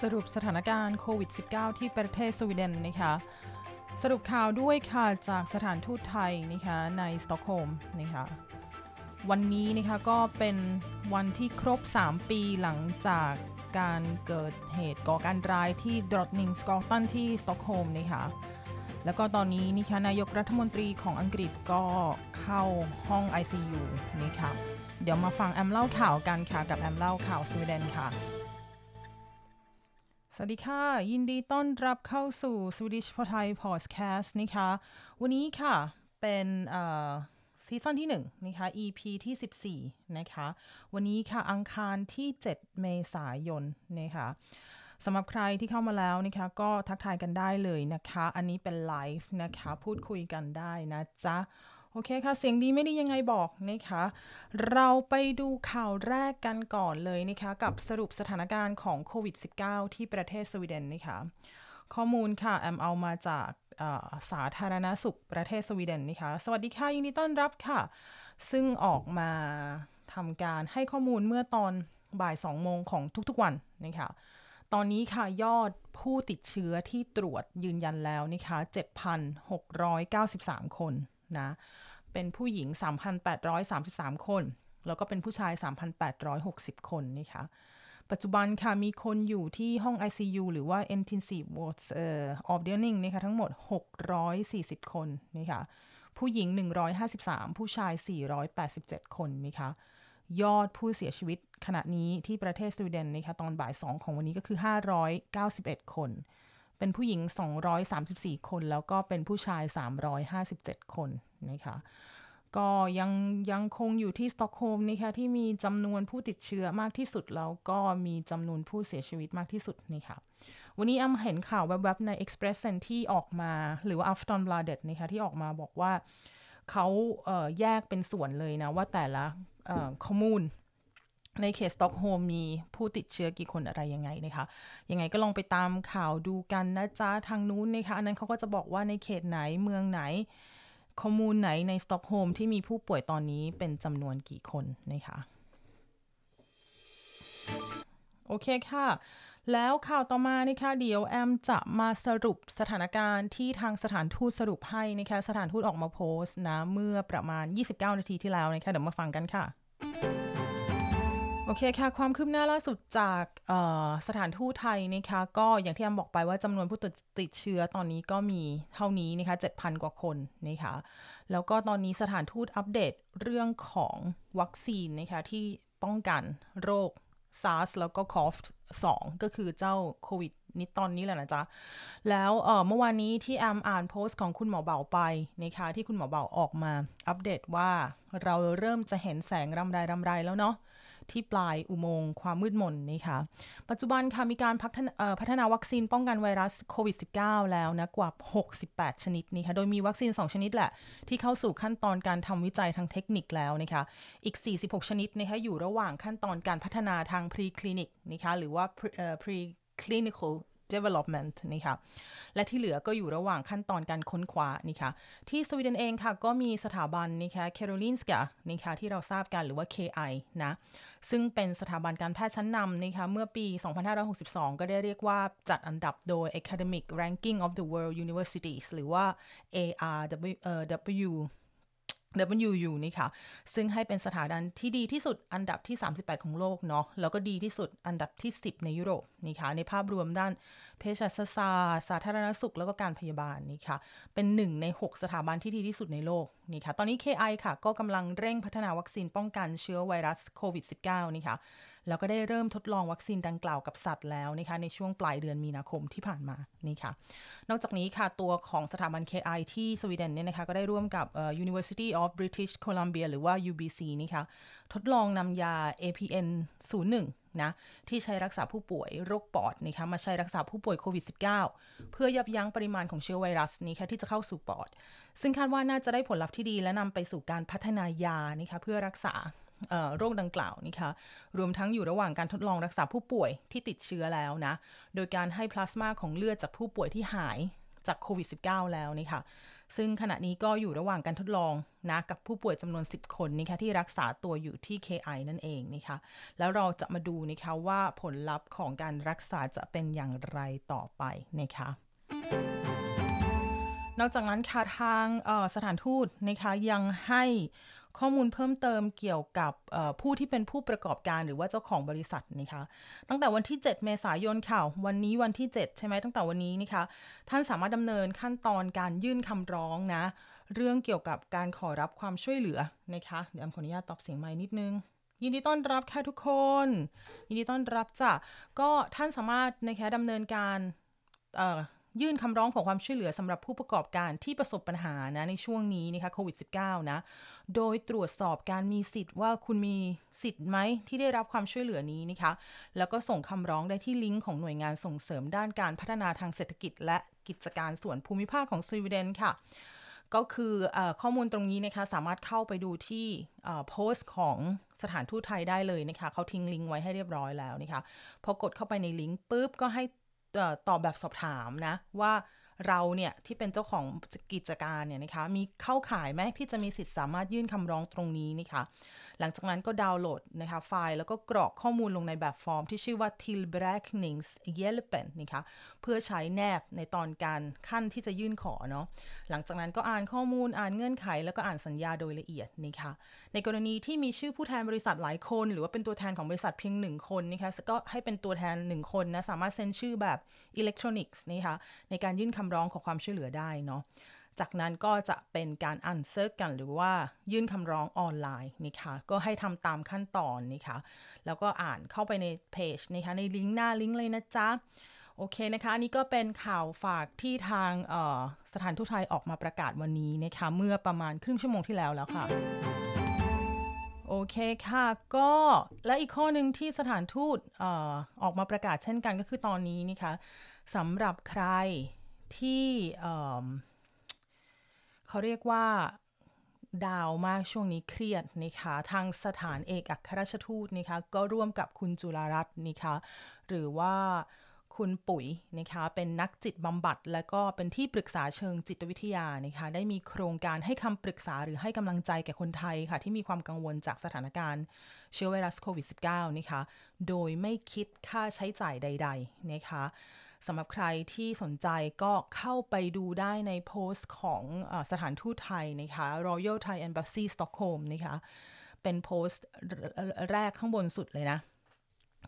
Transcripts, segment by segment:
สรุปสถานการณ์โควิด -19 ที่ประเทศสวีเดนนะคะสรุปข่าวด้วยค่ะจากสถานทูตไทยนะคะในสตอกโฮล์มนะคะวันนี้นะคะก็เป็นวันที่ครบ 3 ปีหลังจากการเกิดเหตุก่อการร้ายที่ Drottninggatan ที่สตอกโฮล์มนะคะแล้วก็ตอนนี้นะคะนายกรัฐมนตรีของอังกฤษก็เข้าห้อง ICU นี่ค่ะเดี๋ยวมาฟังแอมเล่าข่าวกันค่ะกับแอมเล่าข่าวสวีเดนค่ะ สวัสดีค่ะ ยินดีต้อนรับเข้าสู่ Swedish for Thai Podcast นะคะ วันนี้ค่ะ เป็นซีซั่นที่1นะคะ EP ที่ 14 นะคะ วันนี้ค่ะ อังคารที่ 7 เมษายนนะคะสำหรับใครที่เข้ามาแล้วนะคะ ก็ทักทายกันได้เลยนะคะ อันนี้เป็นไลฟ์นะคะ พูดคุยกันได้นะจ๊ะ โอเคค่ะ เสียงดีไม่ดียังไงบอกนะคะ เราไปดูข่าวแรกกันก่อนเลยนะคะ กับสรุปสถานการณ์ของโควิด -19 ที่ประเทศสวีเดนนะคะ ข้อมูลค่ะ แอมเอามาจากสาธารณสุขประเทศสวีเดนนะคะ สวัสดีค่ะ ยินดีต้อนรับค่ะ ซึ่งออกมาทำการให้ข้อมูลเมื่อตอนบ่าย2โมงของทุกๆวันนะคะตอนนี้ค่ะยอดผู้ติดเชื้อที่ตรวจยืนยันแล้วนะคะ 7,693 คน นะเป็นผู้หญิง 3,833 คน แล้วก็เป็นผู้ชาย 3,860 คนนะคะปัจจุบันค่ะ มีคนอยู่ที่ห้อง ICU หรือว่า Intensive Wards เอ่อ Avdelning นะคะทั้งหมด 640 คนนะคะผู้หญิง 153 ผู้ชาย 487 คนนะคะยอดผู้เสียชีวิตขณะนี้ที่ประเทศสวีเดนนะคะตอนบ่าย 2 ของวันนี้ก็คือ 591 คน เป็นผู้หญิง 234 คน แล้วก็เป็นผู้ชาย 357 คนนะคะก็ยังยังคงอยู่ที่สตอกโฮล์มนะคะที่มีจำนวนผู้ติดเชื้อมากที่สุด แล้วก็มีจำนวนผู้เสียชีวิตมากที่สุดนี่ค่ะวันนี้อ้ำเห็นข่าวแวบๆใน Expressen ที่ออกมา หรือว่า Afton Bladet นะคะที่ออกมาบอกว่าเขาเแยกเป็นส่วนเลยนะ ว่าแต่ละข้อมูล ในเขตสตอกโฮล์มมีผู้ติดเชื้อกี่คนอะไรยังไงนะคะยังไงก็ลองไปตามข่าวดูกันนะจ๊ะ ทางนู้นนะคะอันนั้นเขาก็จะบอกว่าในเขตไหนเมืองไหนข้อมูลไหนในสต็อกโฮล์มที่มีผู้ป่วยตอนนี้เป็นจำนวนกี่คนนะคะโอเคค่ะ แล้วข่าวต่อมานะคะ เดี๋ยวแอมจะมาสรุปสถานการณ์ที่ทางสถานทูตสรุปให้นะคะ สถานทูตออกมาโพสต์นะ เมื่อประมาณ 29 นาทีที่แล้วนะคะ เดี๋ยวมาฟังกันค่ะ โอเคค่ะ ความคืบหน้าล่าสุดจากสถานทูตไทยนะคะก็อย่างที่แอมบอกไปว่าจำนวนผู้ติดเชื้อตอนนี้ก็มีเท่านี้นะคะ7,000 กว่าคนนะคะแล้วก็ตอนนี้สถานทูตอัปเดตเรื่องของวัคซีนนะคะที่ป้องกันโรค SARS แล้วก็ CoV 2ก็คือเจ้าโควิดนี้ตอนนี้แหละนะจ๊ะ แล้วเมื่อวานนี้ที่แอมอ่านโพสต์ของคุณหมอเบาไปนะคะที่คุณหมอเบาออกมาอัปเดตว่าเราเริ่มจะเห็นแสงรำไรรำไรแล้วเนาะ ที่ปลายอุโมงค์ความมืดมนนะคะปัจจุบันค่ะมีการพัฒนาพัฒนาวัคซีนป้องกันไวรัสโควิด -19 แล้วนะกว่า 68 ชนิดนี่ค่ะโดยมีวัคซีน 2 ชนิดแหละ ที่เข้าสู่ขั้นตอนการทำวิจัยทางเทคนิคแล้วนะคะอีก 46 ชนิดนะคะอยู่ระหว่างขั้นตอนการพัฒนาทางพรีคลินิกนะคะหรือว่า pre clinical development นี่ค่ะและที่เหลือก็อยู่ระหว่างขั้นตอนการค้นคว้านี่ค่ะที่สวีเดนเองค่ะก็มีสถาบันนี่ค่ะ Karolinska นี่ค่ะที่เราทราบกันหรือว่า KI นะซึ่งเป็นสถาบันการแพทย์ชั้นนำนี่ค่ะเมื่อปี 2562 ก็ได้เรียกว่าจัดอันดับโดย Academic Ranking of the World Universities หรือว่า ARW WU นี่ค่ะ ซึ่งให้เป็นสถาบันที่ดีที่สุดอันดับที่ 38 ของโลกเนาะ แล้วก็ดีที่สุดอันดับที่ 10 ในยุโรปนี่ค่ะ ในภาพรวมด้านเภสัชศาสตร์สาธารณสุข แล้วก็การพยาบาลนี่ค่ะ เป็นหนึ่งใน 6 สถาบันที่ดีที่สุดในโลกนี่ค่ะ ตอนนี้ KI ค่ะ ก็กำลังเร่งพัฒนาวัคซีนป้องกันเชื้อไวรัสโควิด -19 นี่ค่ะ แล้วก็ได้เริ่มทดลองวัคซีนดังกล่าวกับสัตว์แล้วนะคะในช่วงปลายเดือนมีนาคมที่ผ่านมานี่ค่ะ นอกจากนี้ค่ะตัวของสถาบัน KI ที่สวีเดนเนี่ยนะคะก็ได้ร่วมกับ University of British Columbia หรือว่า UBC นี่ค่ะทดลองนำยา APN 01นะที่ใช้รักษาผู้ป่วยโรคปอดนะคะมาใช้รักษาผู้ป่วยโควิด -19 เพื่อยับยั้งปริมาณของเชื้อไวรัสนี้ค่ะที่จะเข้าสู่ปอด ซึ่งคาดว่าน่าจะได้ผลลัพธ์ที่ดีและนำไปสู่การพัฒนายานะคะเพื่อรักษา โรคดังกล่าวนี่ค่ะรวมทั้งอยู่ระหว่างการทดลองรักษาผู้ป่วยที่ติดเชื้อแล้วนะ โดยการให้พลาสมาของเลือดจากผู้ป่วยที่หายจากโควิด -19 แล้วนี่ค่ะซึ่งขณะนี้ก็อยู่ระหว่างการทดลองนะกับผู้ป่วยจำนวน 10 คนนะคะที่รักษาตัวอยู่ที่ KI นั่นเองนะคะแล้วเราจะมาดูนะคะว่าผลลัพธ์ของการรักษาจะเป็นอย่างไรต่อไปนะคะนอกจากนั้นค่ะทางสถานทูตนะคะยังให้ ข้อมูลเพิ่มเติมเกี่ยวกับผู้ที่เป็นผู้ประกอบการหรือว่าเจ้าของบริษัทนะคะ ตั้งแต่วันที่ 7 เมษายนค่ะ วันนี้วันที่ 7 ใช่ไหมตั้งแต่วันนี้นะคะ ท่านสามารถดำเนินขั้นตอนการยื่นคำร้องนะ เรื่องเกี่ยวกับการขอรับความช่วยเหลือนะคะ เดี๋ยวขออนุญาตตอบเสียงใหม่นิดนึงยินดีต้อนรับค่ะทุกคน ยินดีต้อนรับจ้ะก็ท่านสามารถนะคะดำเนินการ ยื่นคำร้องขอความช่วยเหลือสำหรับผู้ประกอบการที่ประสบปัญหานะในช่วงนี้นะคะโควิด -19 นะ โดยตรวจสอบการมีสิทธิ์ว่าคุณมีสิทธิ์ไหมที่ได้รับความช่วยเหลือนี้นะคะ แล้วก็ส่งคำร้องได้ที่ลิงก์ของหน่วยงานส่งเสริมด้านการพัฒนาทางเศรษฐกิจ และกิจการส่วนภูมิภาคของสวีเดนค่ะก็คืออข้อมูลตรงนี้นะคะสามารถเข้าไปดูที่โพสต์ของสถานทูตไทยได้เลยนะคะเขาทิ้งลิงก์ไว้ให้เรียบร้อยแล้วนะคะพอกดเข้าไปในลิงก์ปุ๊บก็ให้ ตอบแบบสอบถามนะว่าเราเนี่ยที่เป็นเจ้าของกิจการเนี่ยนะคะมีเข้าข่ายไหมที่จะมีสิทธิ์สามารถยื่นคำร้องตรงนี้นะคะ หลังจากนั้นก็ดาวน์โหลดนะคะไฟล์แล้วก็กรอกข้อมูลลงในแบบฟอร์มที่ชื่อว่า t i l b r a k n i n g s Hjälpen นะคะเพื่อใช้แนบในตอนการขั้นที่จะยื่นขอเนาะหลังจากนั้นก็อ่านข้อมูลอ่านเงื่อนไข แล้วก็อ่านสัญญาโดยละเอียดนะคะในกรณีที่มีชื่อผู้แทนบริษัทหลายคน หรือว่าเป็นตัวแทนของบริษัทเพียงหนึ่งคนนะคะก็ให้เป็นตัวแทนหนึ่งคนนะสามารถเซ็นชื่อแบบอิเล็กทรอนิกส์นะคะในการยื่นคำร้องขอความช่วยเหลือได้เนาะ จากนั้นก็จะเป็นการอันเซิร์กันหรือว่ายื่นคำร้องออนไลน์นะคะก็ให้ทำตามขั้นตอนนะคะแล้วก็อ่านเข้าไปในเพจนะคะในลิงก์หน้าลิงก์เลยนะจ๊ะโอเคนะคะนี่ก็เป็นข่าวฝากที่ทางสถานทูตไทยออกมาประกาศวันนี้นะคะเมื่อประมาณครึ่งชั่วโมงที่แล้วแล้วค่ะโอเคค่ะ ก็และอีกข้อหนึ่งที่สถานทูตอออกมาประกาศเช่นกันก็คือตอนนี้นะคะสำหรับใครที่ เขาเรียกว่าดาวมากช่วงนี้เครียดนะคะทางสถานเอกอัครราชทูตนะคะก็ร่วมกับคุณจุลรัตน์นะคะหรือว่าคุณปุ๋ยนะคะเป็นนักจิตบำบัด และก็เป็นที่ปรึกษาเชิงจิตวิทยานะคะได้มีโครงการให้คำปรึกษาหรือให้กำลังใจแก่คนไทยค่ะ ที่มีความกังวลจากสถานการณ์เชื้อไวรัสโควิด -19 นะคะโดยไม่คิดค่าใช้จ่ายใด ๆ นะคะ สำหรับใครที่สนใจก็เข้าไปดูได้ในโพสต์ของสถานทูตไทยนะคะ Royal Thai Embassy Stockholm นะคะ เป็นโพสต์แรกข้างบนสุดเลยนะ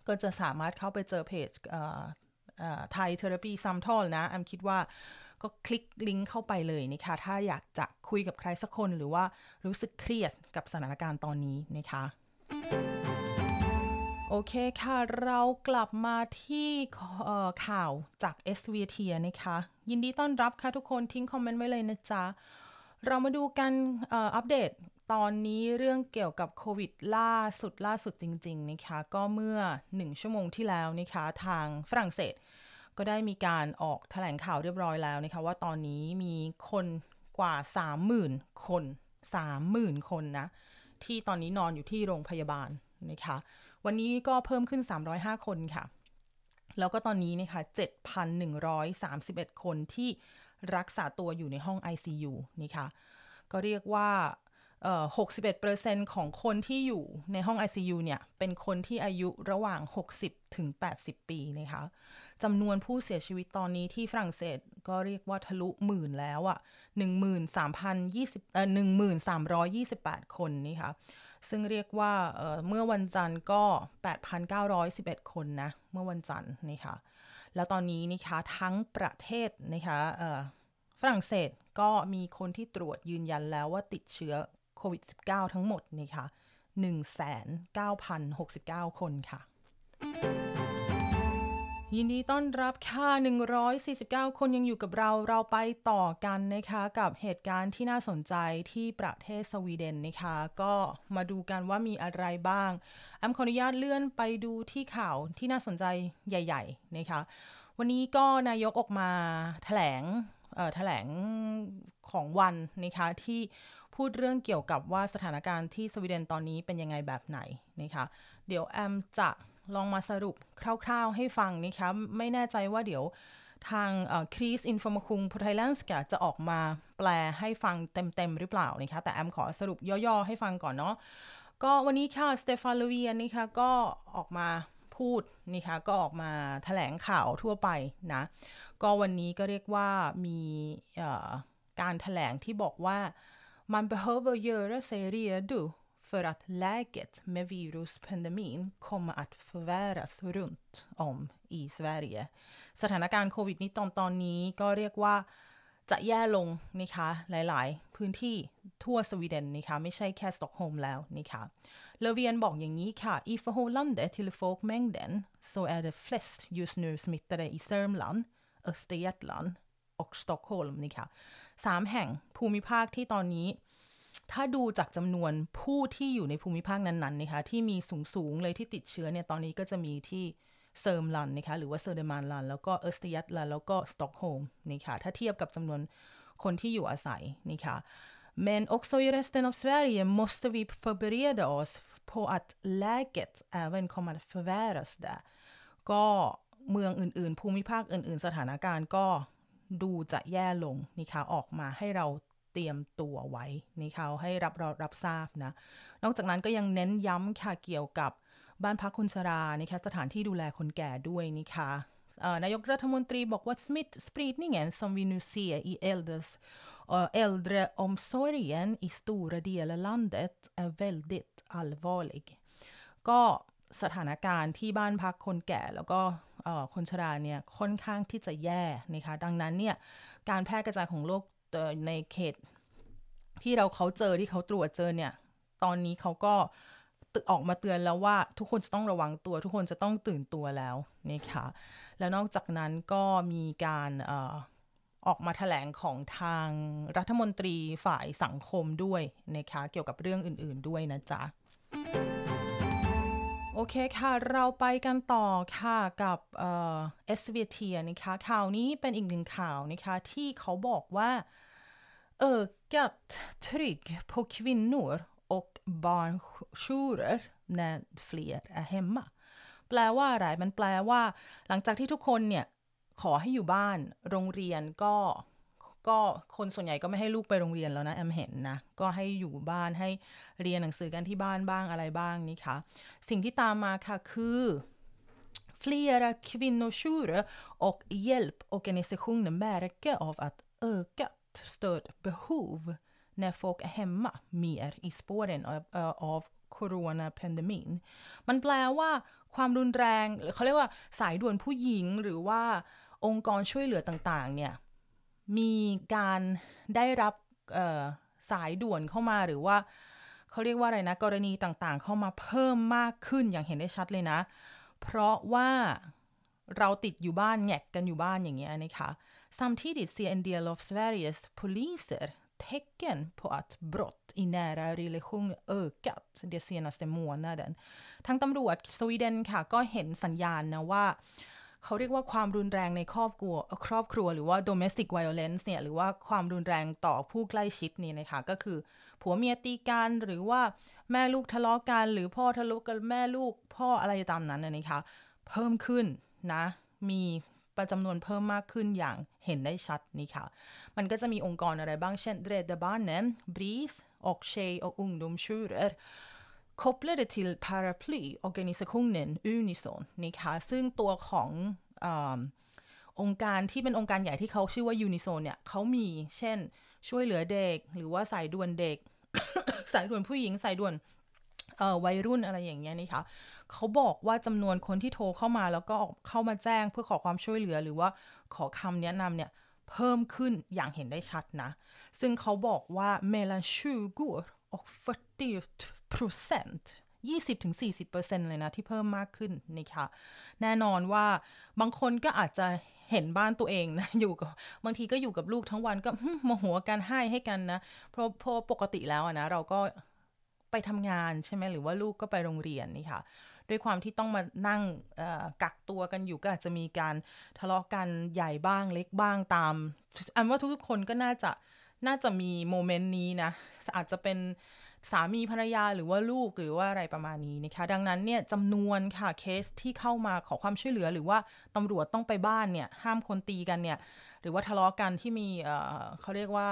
ก็จะสามารถเข้าไปเจอเพจ Thai terapisamtal นะแอมคิดว่าก็คลิกลิงก์เข้าไปเลยนะคะ ถ้าอยากจะคุยกับใครสักคนหรือว่ารู้สึกเครียดกับสถานการณ์ตอนนี้นะคะ โอเคค่ะ เรากลับมาที่ข่าวจาก SVT นะคะ ยินดีต้อนรับค่ะทุกคนทิ้งคอมเมนต์ไว้เลยนะจ๊ะ เรามาดูกันอัปเดตตอนนี้เรื่องเกี่ยวกับโควิดล่าสุดล่าสุดจริง ๆ นะคะ ก็เมื่อ 1 ชั่วโมงที่แล้วนะคะ ทางฝรั่งเศส ก็ได้มีการออกแถลงข่าวเรียบร้อยแล้วนะคะ ว่าตอนนี้มีคนกว่า 30,000 คน 30,000 คนนะ ที่ตอนนี้นอนอยู่ที่โรงพยาบาลนะคะ วันนี้ก็เพิ่มขึ้น 305 คนค่ะ แล้วก็ตอนนี้นะคะ 7,131 คนที่รักษาตัวอยู่ในห้อง ICU นะคะ ก็เรียกว่า61%ของคนที่อยู่ในห้อง ICU เนี่ย เป็นคนที่อายุระหว่าง 60 ถึง 80 ปีนะคะจำนวนผู้เสียชีวิตตอนนี้ที่ฝรั่งเศสก็เรียกว่าทะลุหมื่นแล้วอะ่ะ13,020เอ่อ1328 คนนี่ค่ะ ซึ่งเรียกว่าเมื่อวันจันทร์ก็ 8,911 คนนะ เมื่อวันจันทร์นี่ค่ะแล้วตอนนี้นะคะทั้งประเทศนะคะฝรั่งเศสก็มีคนที่ตรวจยืนยันแล้วว่าติดเชื้อโควิด -19 ทั้งหมดนี่ค่ะ1,969 คนค่ะ ยินดีต้อนรับค่ะ 149 คนยังอยู่กับเรา เราไปต่อกันนะคะกับเหตุการณ์ที่น่าสนใจที่ประเทศสวีเดนนะคะ ก็มาดูกันว่ามีอะไรบ้างแอมขออนุญาตเลื่อนไปดูที่ข่าวที่น่าสนใจใหญ่ ๆ นะคะ วันนี้ก็นายกออกมาแถลงแถลงของวันนะคะที่พูดเรื่องเกี่ยวกับว่าสถานการณ์ที่สวีเดนตอนนี้เป็นยังไงแบบไหนนะคะ เดี๋ยวแอมจะ ลองมาสรุปคร่าวๆให้ฟังนะคะไม่แน่ใจว่าเดี๋ยวทางคริสอินฟอร์มคุงพุทไทแลนส์จะออกมาแปลให้ฟังเต็มๆหรือเปล่านะคะแต่แอมขอสรุปย่อๆให้ฟังก่อนเนาะก็วันนี้ค่ะสเตฟานลูเวียนนี่ค่ะก็ออกมาพูดนี่ค่ะก็ออกมาแถลงข่าวทั่วไปนะ ก็วันนี้ก็เรียกว่ามีการแถลงที่บอกว่า man behöver göra sig redo för att läget med viruspandemin kommer att förvärras runt om i Sverige สถานการณ์โควิดนี้ตอนตอนนี้ก็เรียกว่าจะแย่ลงนะคะหลายๆ พื้นที่ทั่วสวีเดนนะคะไม่ใช่แค่สต็อกโฮล์มแล้วนะคะเลเวียนบอกอย่างนี้ค่ะ i förhållande till folkmängden så är det flest just nu smittade i Sörmland, Östergötland och Stockholm นะคะสามแห่งภูมิภาคที่ตอนนี้ ถ้าดูจากจำนวนผู้ที่อยู่ในภูมิภาคนั้นๆนะคะที่มีสูง ๆ เลยที่ติดเชื้อเนี่ยตอนนี้ก็จะมีที่ Sörmland นะคะหรือว่า Södermanland แล้วก็ Östergötland แล้วก็ Stockholm นะคะถ้าเทียบกับจำนวนคนที่อยู่อาศัยนะคะ Men också i resten av Sverige måste vi förbereda oss på att läget även kommer att förvärras där ก็เมืองอื่นๆ ภูมิภาคอื่นๆ สถานการณ์ก็ดูจะแย่ลงนะคะออกมาให้เรา เตรียมตัวไว้นะคะให้รับรรับทราบนะ นอกจากนั้นก็ยังเน้นย้ำค่ะเกี่ยวกับบ้านพักคนชรานะคะสถานที่ดูแลคนแก่ด้วยนะคะนายกรัฐมนตรีบอกว่า smittspridningen som vi nu ser i äldres, äldreomsorgen i stora delar landet är väldigt allvarlig ก็สถานการณ์ที่บ้านพักคนแก่แล้วก็คนชราเนี่ยค่อนข้างที่จะแย่นะคะดังนั้นเนี่ยการแพร่กระจายของโรค ในเขตที่เราเขาเจอที่เขาตรวจเจอเนี่ย ตอนนี้เขาก็ออกมาเตือนแล้วว่าทุกคนจะต้องระวังตัว ทุกคนจะต้องตื่นตัวแล้วนะคะแล้วนอกจากนั้นก็มีการออกมาถแถลงของทางรัฐมนตรีฝ่ายสังคมด้วยนะคะเกี่ยวกับเรื่องอื่น ๆด้วยนะจ๊ะโอเคค่ะ เราไปกันต่อค่ะกับเอ่อ SVT นะคะข่าวนี้เป็นอีกหนึ่งข่าวนะคะที่เขาบอกว่า ökat tryck på kvinnor och barnjourer när fler är hemma แปลว่าอะไร มันแปลว่า หลังจากที่ทุกคนเนี่ย ขอให้อยู่บ้าน โรงเรียนก็ ก็คนส่วนใหญ่ก็ไม่ให้ลูกไปโรงเรียนแล้วนะแอมเห็นนะ ก็ให้อยู่บ้านให้เรียนหนังสือกันที่บ้านบ้างอะไรบ้างนี่ค่ะ สิ่งที่ตามมาค่ะคือ Flera kvinnojourer och hjälporganisationer märker av att ökat stödbehov när folk är hemma mer i spåren av, av coronapandemin มันแปลว่าความรุนแรงหรือเขาเรียกว่าสายด่วนผู้หญิงหรือว่าองค์กรช่วยเหลือต่างๆ เนี่ย มีการได้รับสายด่วนเข้ามาหรือว่าเขาเรียกว่าอะไรนะ กรณีต่างๆ เข้ามาเพิ่มมากขึ้นอย่างเห็นได้ชัดเลยนะ เพราะว่าเราติดอยู่บ้านแงกกันอยู่บ้านอย่างเงี้ยนะคะ samtidigt ser en del av Sveriges poliser tecken på att brott i nära relation ökat de senaste månaden ทางตำรวจสวีเดนค่ะก็เห็นสัญญาณนะว่า เขาเรียกว่าความรุนแรงในครอบครัวครอบครัวหรือว่า domestic violence เนี่ยหรือว่าความรุนแรงต่อผู้ใกล้ชิดนี่นะคะก็คือ ผัวเมียตีกันหรือว่าแม่ลูกทะเลาะกันหรือพ่อทะเลาะกันแม่ลูกพ่ออะไรตามนั้นนะคะเพิ่มขึ้นนะมี ประจำนวนเพิ่มมากขึ้นอย่างเห็นได้ชัดนี่ค่ะ มันก็จะมีองค์กรอะไรบ้างเช่น Rädda Barnen, BRIS och Tjej och ungdomsjourer kopplade till paraplyorganisationen Unison นี่ค่ะ ซึ่งตัวของอองค์การที่เป็นองค์การใหญ่ที่เขาชื่อว่า Unison เนี่ยเขามีเช่นช่วยเหลือเด็ก หรือว่าสายด่วนเด็ก สายด่วนผู้หญิงสายด่วน วัยรุ่นอะไรอย่างเงี้ยนี่ค่ะเขาบอกว่าจำนวนคนที่โทรเข้ามาแล้วก็เข้ามาแจ้งเพื่อขอความช่วยเหลือ หรือว่าขอคำแนะนำเนี่ยเพิ่มขึ้นอย่างเห็นได้ชัดนะ ซึ่งเขาบอกว่า mellan 20 och 40 procent 20-40%เลยนะ ที่เพิ่มมากขึ้นนะคะแน่นอนว่าบางคนก็อาจจะเห็นบ้านตัวเองนะอยู่กับบางทีก็อยู่กับลูกทั้งวันก็โมโหกันให้ให้กันนะเพราะพอปกติแล้วนะเราก็ ไปทำงานใช่ไหมหรือว่าลูกก็ไปโรงเรียนนี่ค่ะ ด้วยความที่ต้องมานั่งกักตัวกันอยู่ก็อาจจะมีการทะเลาะกันใหญ่บ้างเล็กบ้างตาม อันว่าทุกๆคนก็น่าจะน่าจะมี moment นี้นะ อาจจะเป็นสามีภรรยาหรือว่าลูกหรือว่าอะไรประมาณนี้นะคะ ดังนั้นเนี่ยจำนวนค่ะเคสที่เข้ามาขอความช่วยเหลือ หรือว่าตำรวจต้องไปบ้านเนี่ยห้ามคนตีกันเนี่ย หรือว่าทะเลาะกันที่มีเขาเรียกว่า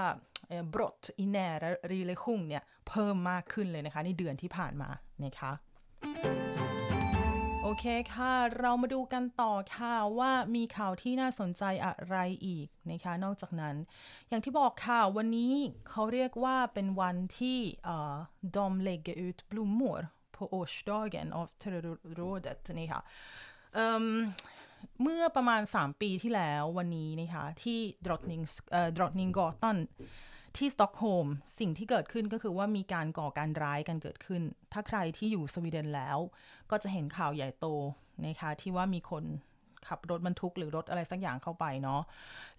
brott i nära relation เนี่ยเพิ่มมากขึ้นเลยนะคะ ในเดือนที่ผ่านมานะคะโอเคค่ะ เรามาดูกันต่อค่ะว่ามีข่าวที่น่าสนใจอะไรอีกนะคะ นอกจากนั้น อย่างที่บอกค่ะ วันนี้เขาเรียกว่าเป็นวันที่ de lägger ut blommor på årsdagen av terrorrådet นะคะ เมื่อประมาณ 3 ปีที่แล้ววันนี้นะคะที่ดรอตนิงดรอตนิงกอตันที่สต็อกโฮล์มสิ่งที่เกิดขึ้นก็คือว่ามีการก่อการร้ายกันเกิดขึ้น ถ้าใครที่อยู่สวีเดนแล้ว ก็จะเห็นข่าวใหญ่โตนะคะที่ว่ามีคนขับรถบรรทุกหรือรถอะไรสักอย่างเข้าไปเนาะ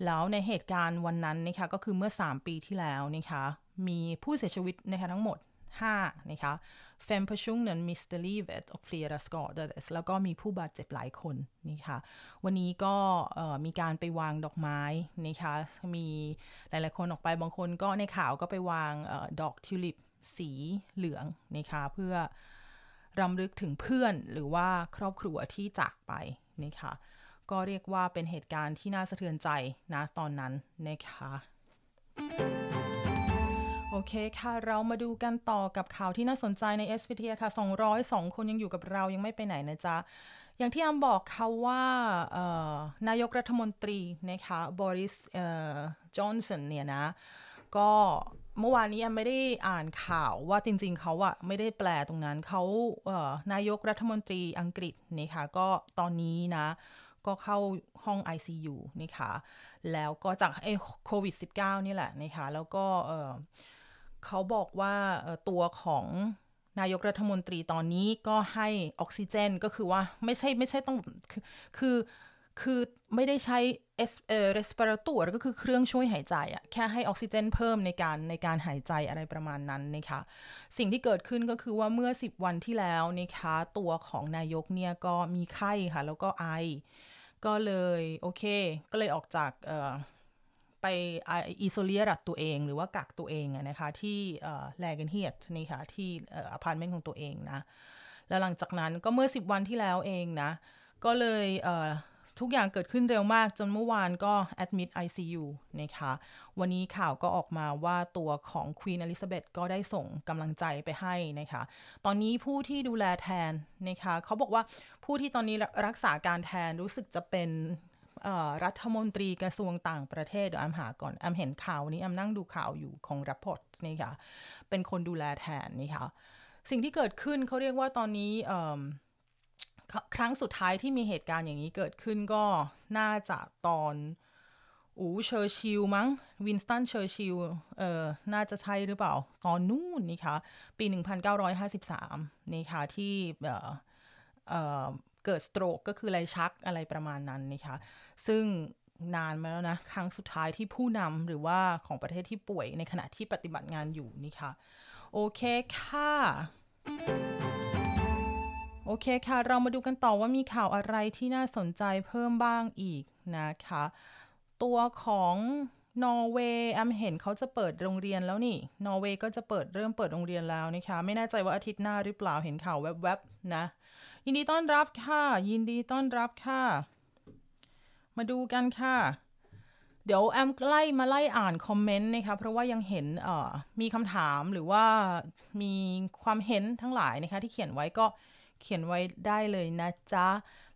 แล้วในเหตุการณ์วันนั้นนะคะก็คือเมื่อ 3 ปีที่แล้วนะคะมีผู้เสียชีวิตนะคะทั้งหมด5นะคะ fem personer miste livet och flera skadades แล้วก็มีผู้บาดเจ็บหลายคนนี่ค่ะ วันนี้ก็มีการไปวางดอกไม้นะคะมีหลายๆคนออกไปบางคนก็ในข่าวก็ไปวางอดอกทิวลิปสีเหลืองนะคะเพื่อรำลึกถึงเพื่อนหรือว่าครอบครัวที่จากไปนะคะก็เรียกว่าเป็นเหตุการณ์ที่น่าสะเทือนใจนะตอนนั้นนะคะ โอเคค่ะ เรามาดูกันต่อกับข่าวที่น่าสนใจใน SPT ค่ะ 202 คนยังอยู่กับเรายังไม่ไปไหนนะจ๊ะ อย่างที่อามบอกค่ะว่านายกรัฐมนตรีนะคะบริสจอห์นสันเนี่ยนะ ก็เมื่อวานนี้ไม่ได้อ่านข่าวว่าจริง ๆ เขาอะไม่ได้แปลตรงนั้นเขาเนายกรัฐมนตรีอังกฤษนะคะก็ตอนนี้นะก็เข้าห้อง ICU นะคะ แล้วก็จากไอ้โควิด -19 นี่แหละนะคะ แล้วก็เขาบอกว่าตัวของนายกรัฐมนตรีตอนนี้ก็ให้ออกซิเจน ก็คือว่าไม่ใช่ไม่ใช่ต้องคือคือคือไม่ได้ใช้ respirator ก็คือเครื่องช่วยหายใจอะแค่ให้ออกซิเจนเพิ่มในการในการหายใจอะไรประมาณนั้นนะคะสิ่งที่เกิดขึ้นก็คือว่าเมื่อ 10 วันที่แล้วนะคะตัวของนายกเนี่ยก็มีไข้ค่ะ แล้วก็ไอ ก็เลยโอเค ก็เลยออกจาก ไป isolera ตัวเองหรือว่ากักตัวเองนะคะที่lägenhet นี่ค่ะที่อพาร์ตเมนต์ของตัวเองนะ แล้วหลังจากนั้นก็เมื่อ 10 วันที่แล้วเองนะ ก็เลยทุกอย่างเกิดขึ้นเร็วมากจนเมื่อวานก็ admit ICU นะคะ วันนี้ข่าวก็ออกมาว่าตัวของ Queen Elizabeth ก็ได้ส่งกำลังใจไปให้นะคะ ตอนนี้ผู้ที่ดูแลแทนนะคะเขาบอกว่าผู้ที่ตอนนี้รักษาการแทนรู้สึกจะเป็น รัฐมนตรีกระทรวงต่างประเทศเดี๋ยวแอมหาก่อนแอมเห็นข่าวนี้แอมนั่งดูข่าวอยู่ของ Rapportนี่ค่ะ เป็นคนดูแลแทนนี่ค่ะ สิ่งที่เกิดขึ้นเขาเรียกว่าตอนนี้ครั้งสุดท้ายที่มีเหตุการณ์อย่างนี้เกิดขึ้นก็น่าจะตอนอูเชอร์ชิลมั้งวินสตันเชอร์ชิลเอ่อน่าจะใช่หรือเปล่า ตอนนู่นนี่ค่ะปี 1953 นี่ค่ะที่เอ่อเอ่อ เกิด stroke ก็คือไรชักอะไรประมาณนั้นนะคะซึ่งนานมาแล้วนะ ครั้งสุดท้ายที่ผู้นำหรือว่าของประเทศที่ป่วยในขณะที่ปฏิบัติงานอยู่นี่ค่ะ โอเคค่ะ โอเคค่ะ เรามาดูกันต่อว่ามีข่าวอะไรที่น่าสนใจเพิ่มบ้างอีกนะคะ ตัวของนอร์เวย์แอมเห็นเขาจะเปิดโรงเรียนแล้วนี่ นอร์เวย์ก็จะเปิดเริ่มเปิดโรงเรียนแล้วนะคะ ไม่แน่ใจว่าอาทิตย์หน้าหรือเปล่าเห็นข่าวแวบๆนะ ยินดีต้อนรับค่ะ ยินดีต้อนรับค่ะ มาดูกันค่ะ เดี๋ยวแอมไล่มาไล่อ่านคอมเมนต์นะคะเพราะว่ายังเห็นเอ่อมีคำถามหรือว่ามีความเห็นทั้งหลายนะคะที่เขียนไว้ก็เขียนไว้ได้เลยนะจ๊ะ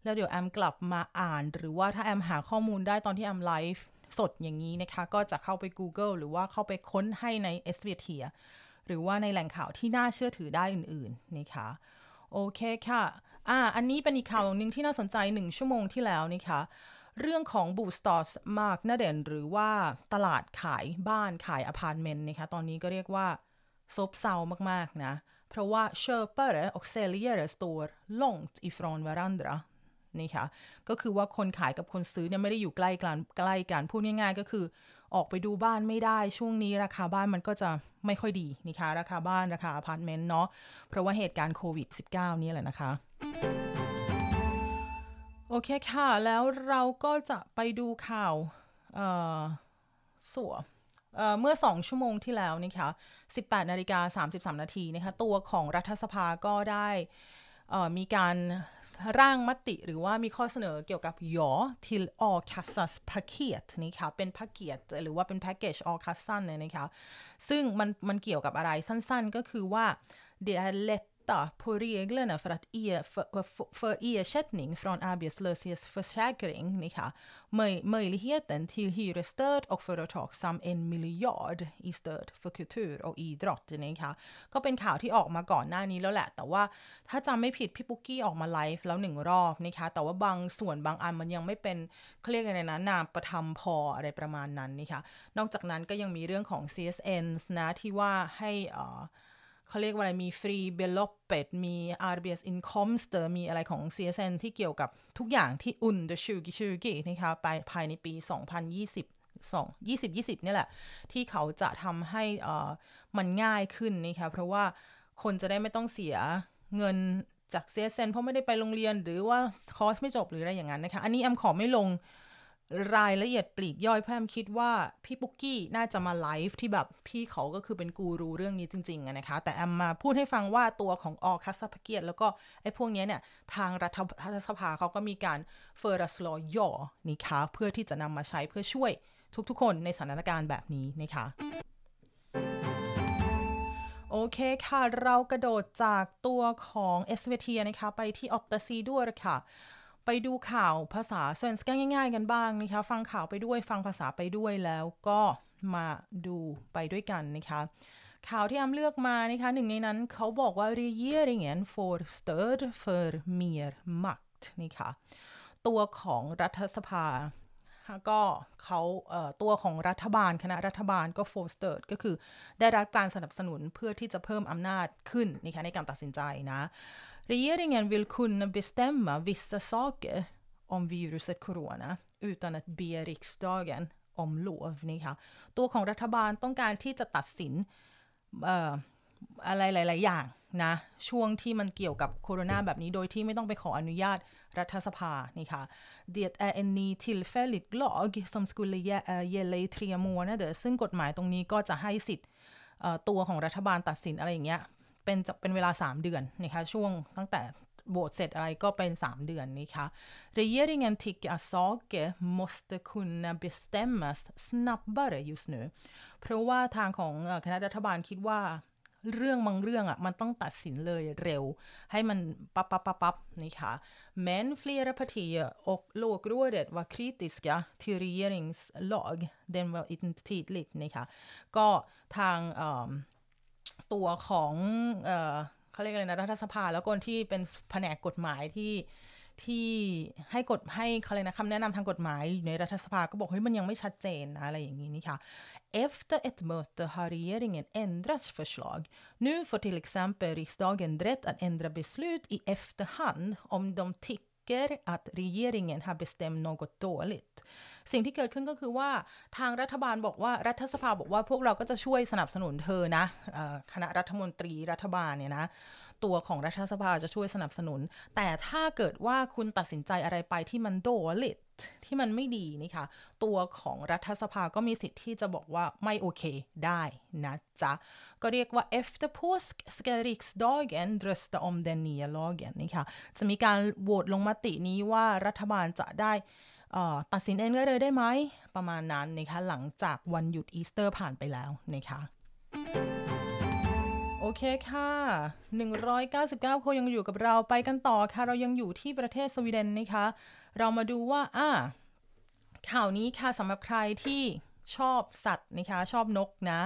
แล้วเดี๋ยวแอมกลับมาอ่าน หรือว่าถ้าแอมหาข้อมูลได้ตอนที่แอมไลฟ์สดอย่างนี้นะคะ ก็จะเข้าไป Google หรือว่าเข้าไปค้นให้ใน s อ t หรือว่าในแหล่งข่าวที่น่าเชื่อถือได้อื่นๆนะคะ โอเคค่ะ อ่าอันนี้เป็นอีกข่าวหนึ่งที่น่าสนใจหนึ่งชั่วโมงที่แล้วนะคะเรื่องของ bostadsmarknaden หรือว่าตลาดขายบ้านขายอพาร์ตเมนต์นะคะตอนนี้ก็เรียกว่าซบเซามาก ๆ นะ เพราะว่า köpare och säljare står långt ifrån varandra นี่ค่ะก็คือว่าคนขายกับคนซื้อเนี่ยไม่ได้อยู่ใกล้กันใกล้กันพูดง่าย ๆ ก็คือ ออกไปดูบ้านไม่ได้ช่วงนี้ราคาบ้านมันก็จะไม่ค่อยดีนะคะราคาบ้านราคาอพาร์ตเมนต์เนาะเพราะว่าเหตุการณ์โควิด -19 นี่แหละนะคะโอเคค่ะ แล้วเราก็จะไปดูข่าวเอ่อสัวเมื่อ 2 ชั่วโมงที่แล้วนะคะ18นาฬิกา33 นาทีนะคะ ตัวของรัฐสภาก็ได้ มีการร่างมติหรือว่ามีข้อเสนอเกี่ยวกับยอ till a k a s s a s paket นะคะเป็นแพ็กเกจหรือว่าเป็นแพ็กเกจออคัสซันเนี่ยนะคะซึ่งมันมันเกี่ยวกับอะไรสั้นๆก็คือว่า det är lätt lätta på reglerna för, att e, för, för ersättning från arbetslöshetsförsäkring. Ni har möjligheten till hyresstöd och företagssam en miljard i stöd för kultur och idrott นี่ค่ะก็เป็นข่าวที่ออกมาก่อนหน้านี้แล้วแหละ แต่ว่าถ้าจำไม่ผิดพี่ปุ๊กกี้ออกมาไลฟ์แล้วหนึ่งรอบนะคะ แต่ว่าบางส่วนบางอันมันยังไม่เป็นเขาเรียกอะไรนะนามประทำพออะไรประมาณนั้นนี่ค่ะนอกจากนั้นก็ยังมีเรื่องของ CSN นะที่ว่าให้อ่า เขาเรียกว่าอะไรมี fribeloppet มี arbetsinkomster มีอะไรของ CSN ที่เกี่ยวกับทุกอย่างที่ under tjugo tjugo นะคะไปภายในปี 2020 2 2020นี่แหละ ที่เขาจะทำให้มันง่ายขึ้นนะคะเพราะว่าคนจะได้ไม่ต้องเสียเงินจาก CSN เพราะไม่ได้ไปโรงเรียน หรือว่าคอร์สไม่จบหรืออะไรอย่างนั้นนะคะ อันนี้แอมขอไม่ลง รายละเอียดปลีกย่อยเพิ่มคิดว่าพี่ปุ๊กกี้น่าจะมาไลฟ์ที่แบบพี่เขาก็คือเป็นกูรูเรื่องนี้จริงๆนะคะ แต่แอมมาพูดให้ฟังว่าตัวของออคัสพเกียรแล้วก็ไอ้พวกนี้เนี่ย ทางรัฐสภาเขาก็มีการเฟอร์รัสลอย่อนี่คะเพื่อที่จะนำมาใช้เพื่อช่วยทุกๆ คนในสถานการณ์แบบนี้นะคะโอเคค่ะ เรากระโดดจากตัวของ SVT นะคะ ไปที่ Åtta Sidor ค่ะ ไปดูข่าวภาษาเซนส์ง่าย ๆ กันบ้างนะคะ ฟังข่าวไปด้วยฟังภาษาไปด้วยแล้วก็มาดูไปด้วยกันนะคะ ข่าวที่แอมเลือกมานะคะหนึ่งในนั้นเขาบอกว่า regeringen får stöd för mer makt นี่ค่ะตัวของรัฐสภาก็เขาตัวของรัฐบาลคณะรัฐบาลก็ for stöd ก็คือได้รับการสนับสนุนเพื่อที่จะเพิ่มอำนาจขึ้นนะคะในการตัดสินใจนะ Regeringen vill kunna bestämma vissa saker om viruset corona utan att be riksdagen om lov นี่ค่ะตัวของรัฐบาลต้องการที่จะตัดสินอะไรหลาย ๆ อย่างนะ ช่วงที่มันเกี่ยวกับโคโรนาแบบนี้โดยที่ไม่ต้องไปขออนุญาตรัฐสภานี่ค่ะ Det är en ny tillfällig lag som skulle gälla i tre månader ซึ่งกฎหมายตรงนี้ก็จะให้สิทธิ์ตัวของรัฐบาลตัดสินอะไรอย่างเงี้ย เป็นจะเป็นเวลา 3 เดือนนะคะช่วงตั้งแต่โหวตเสร็จอะไรก็เป็น 3 เดือนนะคะ Regeringen tycker att saker måste kunna bestämmas snabbare just nu เพราะว่าทางของคณะรัฐบาลคิดว่าเรื่องบางเรื่องอะมันต้องตัดสินเลยเร็ว ให้มันปั๊บปั๊บปั๊บปั๊บนี่ค่ะ Men flera partier och lågrådet var kritiska till regeringslag den var inte tydligt นี่ค่ะก็ทาง ตัวของเออเขาเรียกอะไรนะรัฐสภาแล้วคนที่เป็นแผนกกฎหมายที่ที่ให้กฎให้เขาเลยนะคำแนะนำทางกฎหมายอยู่ในรัฐสภาก็บอกเฮ้ยมันยังไม่ชัดเจนนะอะไรอย่างนี้นี่ค่ะ Efter ett möte har regeringen ändrat förslag. Nu får till exempel riksdagen rätt att ändra beslut i efterhand om de tycker att regeringen har bestämt något dåligt. สิ่งที่เกิดขึ้นก็คือว่าทางรัฐบาลบอกว่ารัฐสภาบอกว่าพวกเราก็จะช่วยสนับสนุนเธอนะคณะรัฐมนตรีรัฐบาลเนี่ยนะตัวของรัฐสภาจะช่วยสนับสนุน แต่ถ้าเกิดว่าคุณตัดสินใจอะไรไปที่มันโดลิต ที่มันไม่ดีนี่ค่ะตัวของรัฐสภาก็มีสิทธิ์ที่จะบอกว่าไม่โอเคได้นะจ๊ะ ก็เรียกว่า efter påsk ska riksdagen rösta om den nya lagen นี่ค่ะจะมีการโหวตลงมตินี้ว่ารัฐบาลจะได้ตัดสินเองเลยได้ไหม ประมาณนั้นนะคะหลังจากวันหยุดอีสเตอร์ผ่านไปแล้วนะคะโอเคค่ะ 199 คนยังอยู่กับเราไปกันต่อค่ะ เรายังอยู่ที่ประเทศสวีเดนนะคะ เรามาดูว่าอ่าข่าวนี้ค่ะสำหรับใครที่ชอบสัตว์นะคะชอบนกนะ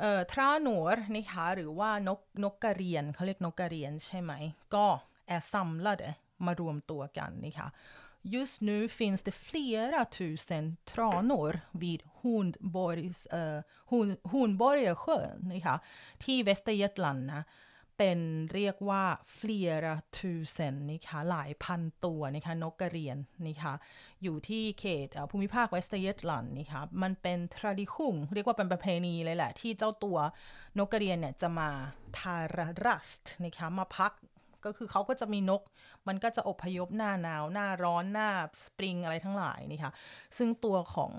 เอ่อทราหนวรนะคะหรือว่านกนกกระเรียนเขาเรียกนกกระเรียนใช่ไหม ก็แอซัมละเดมารวมตัวกันนะคะ Just nu finns det flera tusen tranor vid Hornborgs, uh, Horn, Hornborgasjön นะคะที่ เป็นเรียกว่า flera tusen นะคะหลายพันตัวนะคะนกกระเรียนนะคะอยู่ที่เขตภูมิภาค Västergötland นะคะมันเป็น tradition เรียกว่าเป็นประเพณีเลยแหละ ที่เจ้าตัวนกกระเรียนเนี่ยจะมา ta rast นะคะมาพักก็คือเขาก็จะมีนก มันก็จะอพยพหน้าหนาว หน้าร้อน หน้าสปริงอะไรทั้งหลายนี่ค่ะซึ่งตัวของ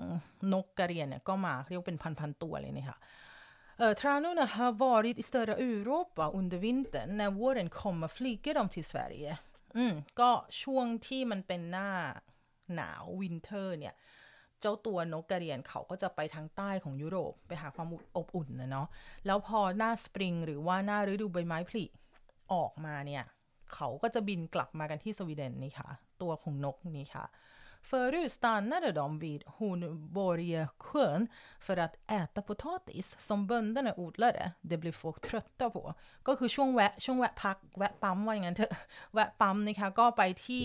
นกกระเรียนเนี่ยก็มาเรียกเป็นพันๆตัวเลยนี่ค่ะ Tranorna har varit i södra Europa under vintern när våren kommer flyger de till Sverige อืมก็ช่วงที่มันเป็นหน้าหนาว winter เนี่ย เจ้าตัวนกกระเรียนเขาก็จะไปทางใต้ของยุโรป ไปหาความอบอุ่นนะเนาะแล้วพอหน้าสปริงหรือว่าหน้าฤดูใบไม้ผลิออกมาเนี่ย เขาก็จะบินกลับมากันที่สวีเดนนี่ค่ะ ตัวของนกนี่ค่ะ Förut stannade de vid Hornborgasjön för att äta potatis som bönderna odlade. Det blev folk trötta på ก็คือช่วงแวะช่วงแวะพักแวะปั๊มว่าอย่างนั้นเถอะแวะปั๊มนะคะก็ไปที่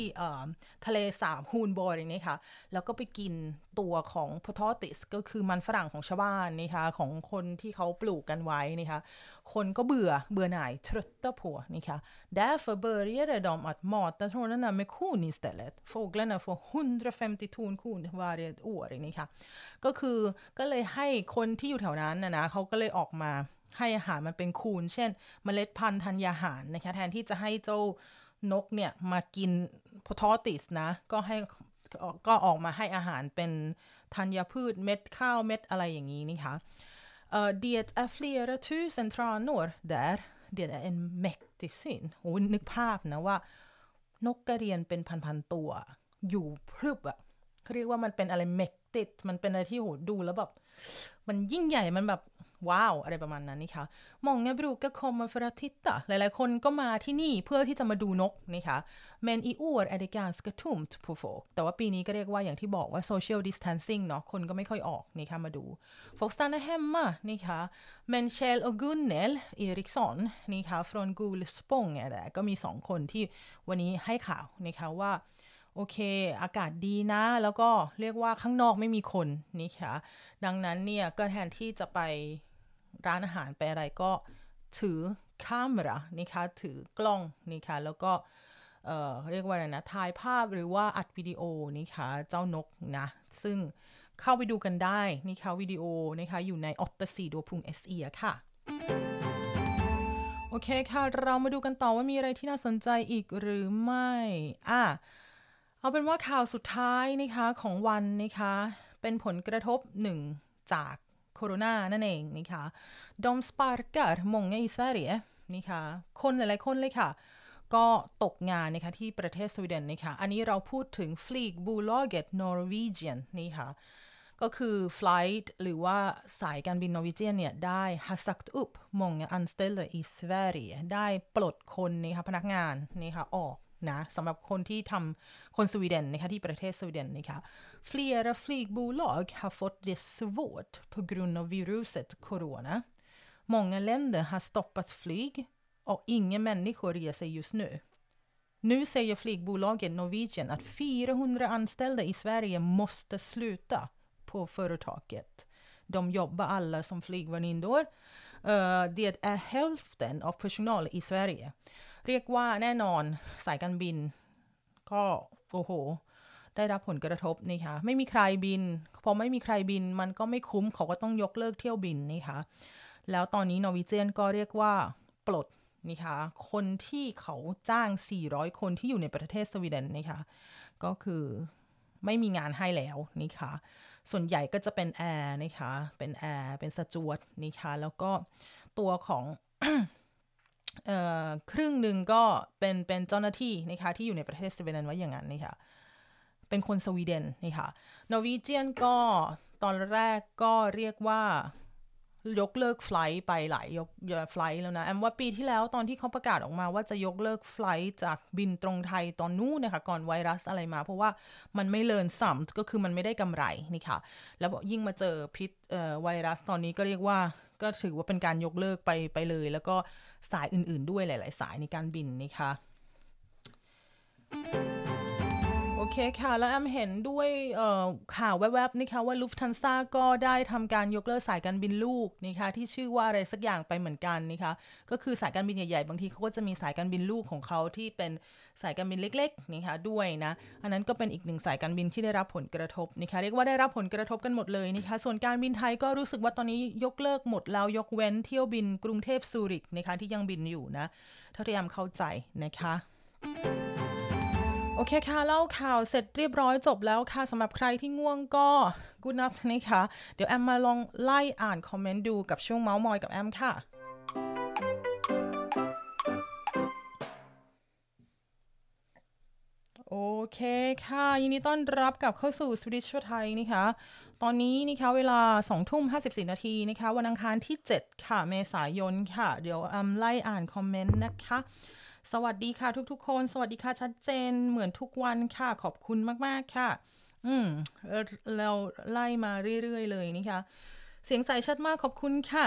ทะเลสาบฮูนบอร์นี่ค่ะแล้วก็ไปกินตัวของ potatis ก็คือมันฝรั่งของชาวบ้านนะคะของคนที่เขาปลูกกันไว้นะคะ คนก็เบื่อเบื่อหน่าย trötta på นะคะ därför började de att mata trådarna med korn istället fåglarna får 150 ton korn varje år นี่ค่ะก็คือก็เลยให้คนที่อยู่แถวนั้นนะนะเขาก็เลยออกมาให้อาหารมันเป็นคูน เช่นมเมล็ดพันธุ์ธัญญาหารนะคะแทนที่จะให้เจ้านกเนี่ยมากินโพทอติสนะ ก็ให้ก็ออกมาให้อาหารเป็นธัญญพืชเม็ดข้าวเม็ดอะไรอย่างนี้นี่ค่ะ Det är flera tusen tranor där det är en mäktig syn โอ้นึกภาพนะว่านกกระเรียนเป็นพันๆตัว อยู่พรึบอะเขาเรียกว่ามันเป็นอะไร mäktigt มันเป็นอะไรที่โหดูแล้วแบบมันยิ่งใหญ่มันแบบ ว้าวอะไรประมาณนั้นนี่ค่ะ Många brukar komma för att titta หลายๆ คนก็มาที่นี่เพื่อที่จะมาดูนกนี่ค่ะ Men i år är det ganska tomt på folk แต่ว่าปีนี้ก็เรียกว่าอย่างที่บอกว่า social distancing เนาะคนก็ไม่ค่อยออกนี่ค่ะมาดู Folk stannar hemma นี่ค่ะ Men Kjell och Gunnel Eriksson นี่ค่ะ från Gulspång เนี่ยก็มีสองคนที่วันนี้ให้ข่าวนี่ค่ะว่าโอเค อากาศดีนะ แล้วก็เรียกว่าข้างนอกไม่มีคนนี่ค่ะ ดังนั้นเนี่ย ก็แทนที่จะไป ร้านอาหารไปอะไรก็ถือคามรานี่คะถือกล้องนี่คะแล้วก็เออเรียกว่าอะไรนะถ่ายภาพหรือว่าอัดวิดีโอนี่คะเจ้านกนะ ซึ่งเข้าไปดูกันได้นี่คะวิดีโอนะคะอยู่ในออตตสีดวพุง SE ค่ะ โอเคค่ะ เรามาดูกันต่อว่ามีอะไรที่น่าสนใจอีกหรือไม่ อะ เอาเป็นว่าข่าวสุดท้ายนะคะของวันนะคะเป็นผลกระทบหนึ่งจาก โคโรนานั่นเองนะคะ de sparkar många i Sverige นะคะคนหลายๆคนเลยค่ะ ก็ตกงานนะคะที่ประเทศสวีเดนนะคะอันนี้เราพูดถึง Flygbolaget Norwegian นี่ค่ะก็คือ flight หรือว่าสายการบินนอร์วีเจียนเนี่ย ได้ h a sagt upp många anställda i Sverige ได้ปลดคนนะคะพนักงานนี่ค่ะออก นะสำหรับคนที่ทำคนสวีเดนนะคะที่ประเทศสวีเดนนะคะ Flera flygbolag har fått det svårt på grund av viruset corona. Många länder har stoppat flyg och inga människor reser just nu. Nu säger flygbolaget Norwegian att 400 anställda i Sverige måste sluta på företaget. De jobbar alla som flygvärdinnor. Uh, det är hälften av personal i Sverige. เรียกว่าแน่นอนสายการบิน ก็โอ้โห ได้รับผลกระทบนี่ค่ะไม่มีใครบินพอไม่มีใครบินมันก็ไม่คุ้มเขาก็ต้องยกเลิกเที่ยวบินนี่ค่ะแล้วตอนนี้นอร์วีเจียนก็เรียกว่าปลดนี่ค่ะคนที่เขาจ้าง 400 คนที่อยู่ในประเทศสวีเดนนี่ค่ะก็คือไม่มีงานให้แล้วนี่ค่ะส่วนใหญ่ก็จะเป็นแอร์นี่ค่ะเป็นแอร์ เป็นสจ๊วตนี่ค่ะแล้วก็ตัวของ ครึ่งหนึ่งก็เป็นเป็นเจ้าหน้าที่นะคะที่อยู่ในประเทศสวีเดนไว้อย่างนั้นนี่ค่ะเป็นคนสวีเดนนี่ค่ะ Norwegian ก็ตอนแรกก็เรียกว่ายกเลิก flight ไปหลายยก flight แล้วนะ แอมว่าปีที่แล้วตอนที่เขาประกาศออกมาว่าจะยกเลิก flight จากบินตรงไทยตอนนู้นนะคะก่อนไวรัสอะไรมา เพราะว่ามันไม่เลินสัมก็คือมันไม่ได้กำไรนี่ค่ะ แล้วยิ่งมาเจอพิษไวรัสตอนนี้ก็เรียกว่า ก็ถือว่าเป็นการยกเลิกไปไปเลย แล้วก็สายอื่นๆด้วยหลาย ๆ สายในการบินนี่ค่ะ เคค่ะ แล้วแอมเห็นด้วยข่าวแวบๆนะคะว่าลูฟทันซาก็ได้ทำการยกเลิกสายการบินลูกนะคะที่ชื่อว่าอะไรสักอย่างไปเหมือนกันนะคะก็คือสายการบินใหญ่ๆ บางทีเขาก็จะมีสายการบินลูกของเขาที่เป็นสายการบินเล็กๆนะคะด้วยนะอันนั้นก็เป็นอีกหนึ่งสายการบินที่ได้รับผลกระทบนะคะเรียกว่าได้รับผลกระทบกันหมดเลยนะคะส่วนการบินไทยก็รู้สึกว่าตอนนี้ยกเลิกหมดแล้วยกเว้นเที่ยวบินกรุงเทพซูริกนะคะที่ยังบินอยู่นะเท่าที่แอมเข้าใจนะคะ โอเคค่ะ เล่าข่าวเสร็จเรียบร้อยจบแล้วค่ะสำหรับใครที่ง่วงก็กูนับนะคะ เดี๋ยวแอมมาลองไล่อ่านคอมเมนต์ดูกับช่วงเมาส์มอยกับแอมค่ะโอเคค่ะ ยินดีต้อนรับกับเข้าสู่สวิตช์ไทยนะคะ ตอนนี้นะคะเวลา2ทุ่ม54 นาทีนะคะ วันอังคารที่ 7 ค่ะ เมษายนค่ะ เดี๋ยวแอมไล่อ่านคอมเมนต์นะคะ สวัสดีค่ะทุกๆ คน สวัสดีค่ะชัดเจนเหมือนทุกวันค่ะ ขอบคุณมากๆค่ะ อืมเราไล่มาเรื่อยๆเลยนี่ค่ะเสียงใสชัดมากขอบคุณค่ะ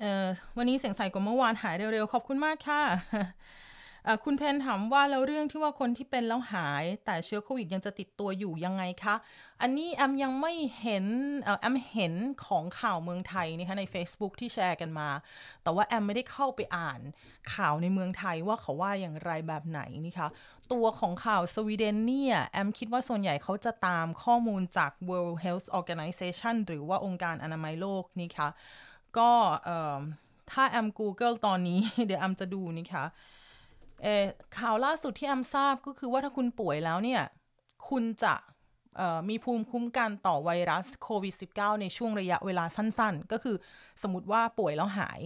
เอ่อวันนี้เสียงใสกว่าเมื่อวานหายเร็วๆ ขอบคุณมากค่ะ คุณเพนถามว่าแล้วเรื่องที่ว่าคนที่เป็นแล้วหาย แต่เชื้อโควิดยังจะติดตัวอยู่ยังไงคะ อันนี้แอมยังไม่เห็นแอมเห็นของข่าวเมืองไทยนะคะใน Facebook ที่แชร์กันมา แต่ว่าแอมไม่ได้เข้าไปอ่านข่าวในเมืองไทยว่าเขาว่าอย่างไรแบบไหนนี่คะตัวของข่าวสวีเดนเนี่ยแอมคิดว่าส่วนใหญ่เขาจะตามข้อมูลจาก World Health Organization หรือว่าองค์การอนามัยโลกนี่คะก็ถ้าแอม Google ตอนนี้เดี๋ยวแอมจะดูนี่คะ ข่าวล่าสุดที่แอมทราบก็คือว่าถ้าคุณป่วยแล้วเนี่ย คุณจะมีภูมิคุ้มกันต่อไวรัสโควิด -19 ในช่วงระยะเวลาสั้นๆ ก็คือสมมติว่าป่วยแล้วหาย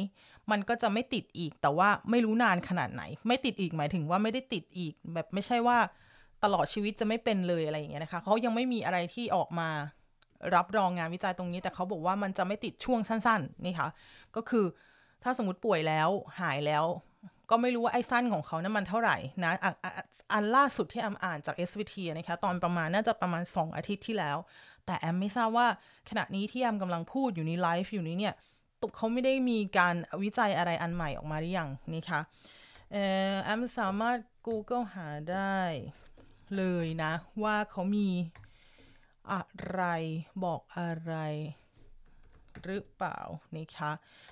มันก็จะไม่ติดอีก แต่ว่าไม่รู้นานขนาดไหน ไม่ติดอีกหมายถึงว่าไม่ได้ติดอีก แบบไม่ใช่ว่าตลอดชีวิตจะไม่เป็นเลยอะไรอย่างเงี้ยนะคะเขายังไม่มีอะไรที่ออกมารับรองงานวิจัยตรงนี้ แต่เขาบอกว่ามันจะไม่ติดช่วงสั้น ๆ นี่ค่ะ ก็คือถ้าสมมติป่วยแล้วหายแล้ว ก็ไม่รู้ว่าไอ้สั้นของเขานะั้นมันเท่าไหร่นะออันล่าสุดที่แอมอ่านจาก SVT นะคะ ตอนประมาณน่าจะประมาณ 2 อาทิตย์ที่แล้ว แต่แอมไม่ทราบว่าขณะนี้ที่แอมกำลังพูดอยู่ในไลฟ์อยู่นี้เนี่ยตุกเขาไม่ได้มีการวิจัยอะไรอันใหม่ออกมาหรือยังนี่คะแอมสามารถ Google หาได้เลยนะ ว่าเขามีอะไรบอกอะไร หรือเปล่านะคะ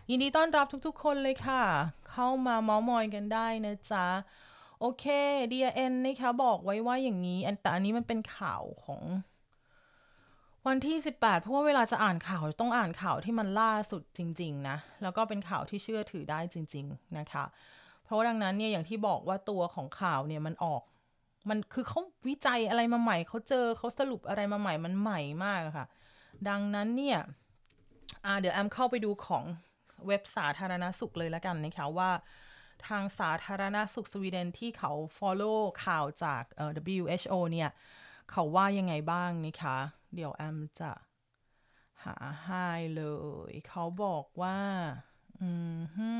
ยินดีต้อนรับทุกๆคนเลยค่ะ เข้ามาเมาส์มอยกันได้นะจ๊ะ โอเค DN นะคะบอกไว้ว่าอย่างนี้แต่อันนี้มันเป็นข่าวของ วันที่ 18 เพราะว่าเวลาจะอ่านข่าวต้องอ่านข่าวที่มันล่าสุดจริง ๆ นะ แล้วก็เป็นข่าวที่เชื่อถือได้จริง ๆ นะคะ เพราะดังนั้นเนี่ยอย่างที่บอกว่าตัวของข่าวเนี่ยมันออกมันคือเขาวิจัยอะไรมาใหม่ เขาเจอเขาสรุปอะไรมาใหม่มันใหม่มากค่ะ ดังนั้นเนี่ย เดี๋ยวแอมเข้าไปดูของเว็บสาธารณสุขเลยแล้วกันนะคะว่าทางสาธารณสุขสวีเดนที่เขา follow ข่าวจาก WHO เนี่ย เขาว่ายังไงบ้างนะคะ เดี๋ยวแอมจะหาให้เลย เขาบอกว่า อืมฮึ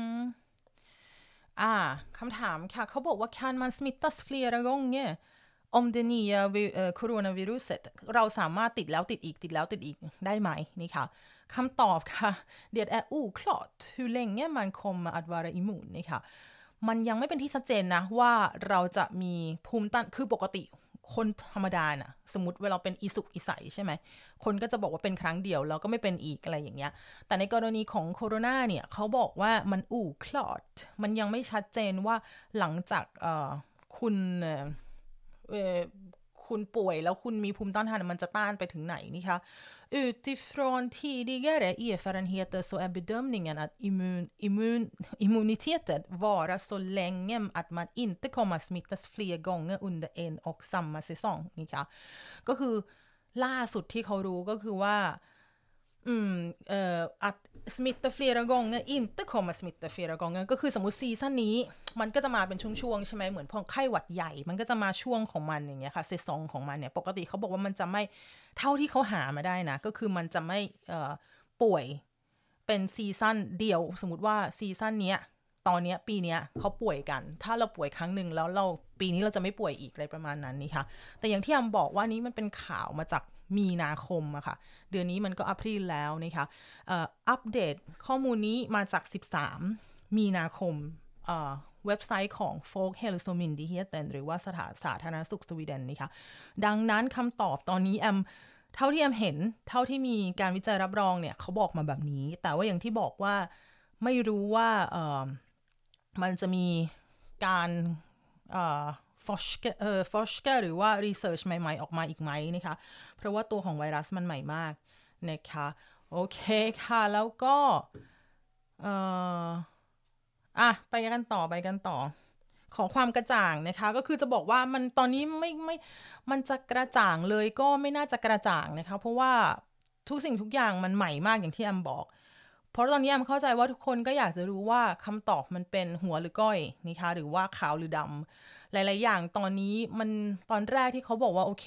อ่าคำถามค่ะ เขาบอกว่า kan man smittas flera gånger om det nya coronaviruset เราสามารถติดแล้วติดอีกติดแล้วติดอีกได้ไหมนี่ค่ะ คำตอบค่ะ det är oklart hur länge man kommer att vara immun นี่ค่ะ มันยังไม่เป็นที่ชัดเจนนะ ว่าเราจะมีภูมิต้านคือปกติคนธรรมดาน่ะสมมติเวลาเป็นอิสุกอิสัยใช่ไหม คนก็จะบอกว่าเป็นครั้งเดียว แล้วก็ไม่เป็นอีกอะไรอย่างเงี้ย แต่ในกรณีของโคโรนาเนี่ย เขาบอกว่ามันอู่คลอด มันยังไม่ชัดเจนว่าหลังจากคุณ คุณป่วยแล้วคุณมีภูมิต้านทานมันจะต้านไปถึงไหนนี่คะ Utifrån tidigare erfarenheter så är bedömningen att immun, immun, immuniteten varar så länge att man inte kommer att smittas fler gånger under en och samma säsong นะคะก็คือล่าสุดที่เขารู้ก็คือว่า อืมเอ่อ att smitta flera gånger inte kommer smitta flera gånger ก็คือสมมติ season นี้ มันก็จะมาเป็นช่วงๆใช่ไหมเหมือนพอไข้หวัดใหญ่ มันก็จะมาช่วงของมันอย่างเงี้ยค่ะ säsong ของมันเนี่ย ปกติเขาบอกว่ามันจะไม่เท่าที่เขาหามาได้นะ ก็คือมันจะไม่เอ่อป่วยเป็น season เดียว สมมติว่า season เนี้ยตอนนี้ปีนี้เขาป่วยกัน ถ้าเราป่วยครั้งหนึ่งแล้วเราปีนี้เราจะไม่ป่วยอีกอะไรประมาณนั้นนี่ค่ะ แต่อย่างที่อำบอกว่านี้มันเป็นข่าวมาจาก มีนาคมอะค่ะ เดือนนี้มันก็อัพรีแล้วนะคะอัปเดตข้อมูลนี้มาจาก 13 มีนาคมเว็บไซต์ของ Folk h e l s o m y n d i h e t e n หรือว่าสถานสาธารณสุขสวีเดนนี่ค่ะดังนั้นคำตอบตอนนี้แอมเท่าที่แอมเห็น เท่าที่มีการวิจัยรับรองเนี่ยเขาบอกมาแบบนี้ แต่ว่าอย่างที่บอกว่าไม่รู้ว่ามันจะมีการ ฟอชเกอ่อฟอชกหรือว่ารีเสิร์ชใหม่ ๆ ออกมาอีกไหมนะคะ เพราะว่าตัวของไวรัสมันใหม่มากนะคะ โอเคค่ะ แล้วก็เอ่ออะไปกันต่อไปกันต่อ ขอความกระจ่างนะคะ ก็คือจะบอกว่ามันตอนนี้ไม่ไม่มันจะกระจ่างเลยก็ไม่น่าจะกระจ่างนะคะ เพราะว่าทุกสิ่งทุกอย่างมันใหม่มากอย่างที่แอมบอก เพราะตอนนี้แอมเข้าใจว่าทุกคนก็อยากจะรู้ว่าคำตอบมันเป็นหัวหรือก้อยนะคะหรือว่าขาวหรือดำ หลาย ๆ อย่างตอนนี้มันตอนแรกที่เขาบอกว่าโอเค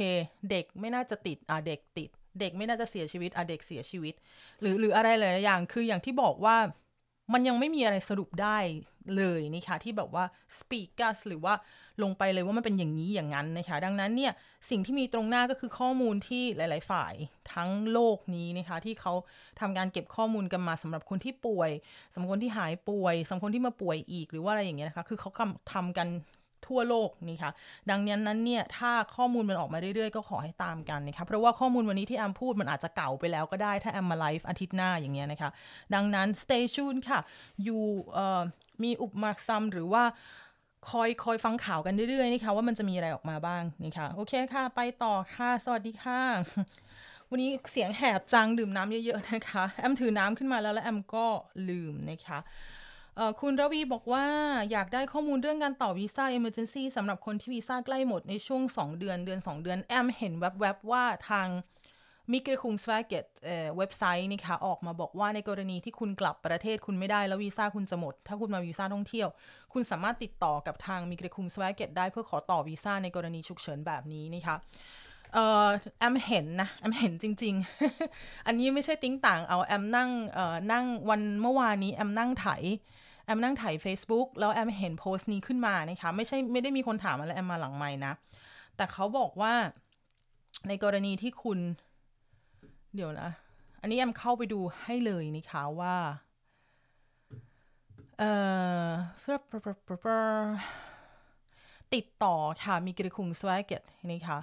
เด็กไม่น่าจะติดอะเด็กติด เด็กไม่น่าจะเสียชีวิตอะเด็กเสียชีวิต หรือหรืออะไรหลาย ๆ อย่างคืออย่างที่บอกว่ามันยังไม่มีอะไรสรุปได้เลยนะคะที่แบบว่า speak us หรือว่าลงไปเลยว่ามันเป็นอย่างนี้อย่างนั้นนะคะดังนั้นเนี่ยสิ่งที่มีตรงหน้าก็คือข้อมูลที่หลาย ๆ ฝ่ายทั้งโลกนี้นะคะที่เขาทำการเก็บข้อมูลกันมาสำหรับคนที่ป่วยสำหรับคนที่หายป่วยสำหรับคนที่มาป่วยอีกหรือว่าอะไรอย่างเงี้ยนะคะคือเขาทำกัน ทั่วโลกนี่ค่ะดังนั้นเนี่ยถ้าข้อมูลมันออกมาเรื่อยๆ ก็ขอให้ตามกันนะคะเพราะว่าข้อมูลวันนี้ที่แอมพูดมันอาจจะเก่าไปแล้วก็ได้ถ้าแอมมาไลฟ์อาทิตย์หน้าอย่างเงี้ยนะคะดังนั้น stay tuned ค่ะอยู่มีอุปมาซัมหรือว่าคอยคอยฟังข่าวกันเรื่อยๆนี่ค่ะว่ามันจะมีอะไรออกมาบ้างนี่ค่ะโอเคค่ะ ไปต่อค่ะ สวัสดีค่ะ วันนี้เสียงแหบจังดื่มน้ำเยอะๆนะคะ แอมถือน้ำขึ้นมาแล้วแล้วแอมก็ลืมนะคะ คุณระวีบอกว่าอยากได้ข้อมูลเรื่องการต่อวีซ่า Emergency สำหรับคนที่วีซ่าใกล้หมดในช่วง 2 เดือนเดือน 2 เดือน แอมเห็นแวบๆว่าทางมิเกคุงสวาเกตเว็บไซต์นี่ค่ะออกมาบอกว่าในกรณีที่คุณกลับประเทศคุณไม่ได้แล้ววีซ่าคุณจะหมด ถ้าคุณมาวีซ่าท่องเที่ยว คุณสามารถติดต่อกับทางมิเกคุงสวาเกตได้เพื่อขอต่อวีซ่าในกรณีฉุกเฉินแบบนี้นะคะเอ่อแอมเห็นนะแอมเห็นจริง ๆ อันนี้ไม่ใช่ติ้งต่างเอาแอมนั่งเอ่อนั่งวันเมื่อวานนี้แอมนั่งไถ แอมนั่งถ่าย Facebook แล้วแอมเห็นโพสต์นี้ขึ้นมานะคะไม่ใช่ไม่ได้มีคนถามอะไรแอมมาหลังไม่นะ แต่เขาบอกว่าในกรณีที่คุณ เดี๋ยวนะ อันนี้แอมเข้าไปดูให้เลยนะคะว่า เอ่อติดต่อค่ะมีกระคุงสวายเกตนี่ค่ะ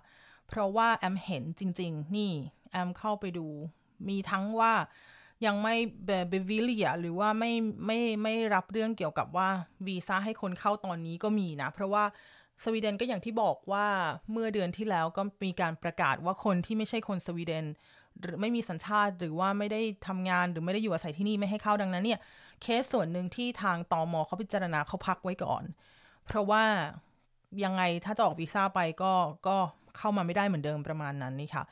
เพราะว่าแอมเห็นจริง ๆ นี่ แอมเข้าไปดู มีทั้งว่า ยังไม่เบวิเลียหรือว่าไม่ไม่ไม่รับเรื่องเกี่ยวกับว่าวีซ่าให้คนเข้าตอนนี้ก็มีนะ เพราะว่าสวีเดนก็อย่างที่บอกว่าเมื่อเดือนที่แล้วก็มีการประกาศว่าคนที่ไม่ใช่คนสวีเดนหรือไม่มีสัญชาติหรือว่าไม่ได้ทำงานหรือไม่ได้อยู่อาศัยที่นี่ไม่ให้เข้าดังนั้นเนี่ยเคสส่วนหนึ่งที่ทางตอมอเขาพิจารณาเขาพักไว้ก่อน เพราะว่ายังไงถ้าจะออกวีซ่าไปก็ก็เข้ามาไม่ได้เหมือนเดิมประมาณนั้นนี่ค่ะ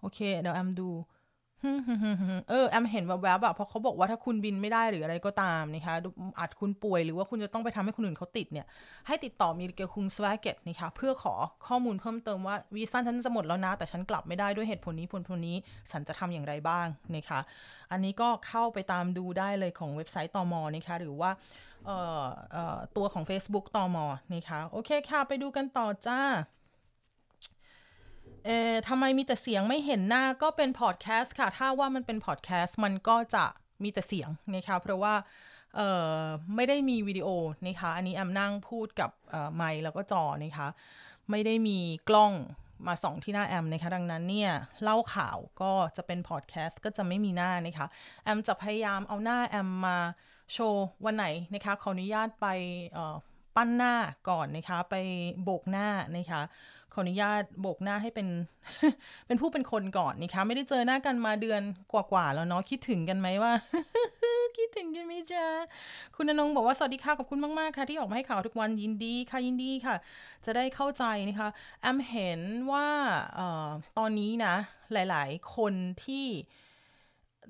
โอเคเดี๋ยวแอมดู เออแอมเห็นแวบๆแบบเพราะเขาบอกว่าถ้าคุณบินไม่ได้หรืออะไรก็ตามนะคะอาจคุณป่วยหรือว่าคุณจะต้องไปทำให้คนอื่นเขาติดเนี่ย ให้ติดต่อมีเกลคุงสวาเกตนะคะเพื่อขอข้อมูลเพิ่มเติมว่าวีซ่าฉันจะหมดแล้วนะ แต่ฉันกลับไม่ได้ด้วยเหตุผลนี้ผลผลนี้ฉันจะทำอย่างไรบ้างนะคะอันนี้ก็เข้าไปตามดูได้เลยของเว็บไซต์ตอมอนะคะหรือว่าตัวของ Facebook ตอมอนะคะโอเคค่ะไปดูกันต่อจ้า เออทำไมมีแต่เสียงไม่เห็นหน้าก็เป็นพอดแคสต์ค่ะ ถ้าว่ามันเป็นพอดแคสต์มันก็จะมีแต่เสียงนะคะเพราะว่าเอ่อไม่ได้มีวิดีโอนะคะอันนี้แอมนั่งพูดกับไมค์แล้วก็จอนะคะไม่ได้มีกล้องมาส่องที่หน้าแอมนะคะดังนั้นเนี่ยเล่าข่าวก็จะเป็นพอดแคสต์ก็จะไม่มีหน้านะคะแอมจะพยายามเอาหน้าแอมมาโชว์วันไหนนะคะขออนุญาตไปปั้นหน้าก่อนนะคะไปโบกหน้านะคะ ขออนุญาตโบกหน้าให้เป็น เป็นผู้เป็นคนก่อนนี่คะไม่ได้เจอหน้ากันมาเดือนกว่าๆแล้วเนาะคิดถึงกันไหมว่า คิดถึงกันไหมจ๊ะคุณนนงบอกว่าสวัสดีค่ะขอบคุณมากๆค่ะ ที่ออกมาให้ข่าวทุกวันยินดีค่ะยินดีค่ะ จะได้เข้าใจนะคะแอมเห็นว่าออตอนนี้นะ หลาย ๆ คนที่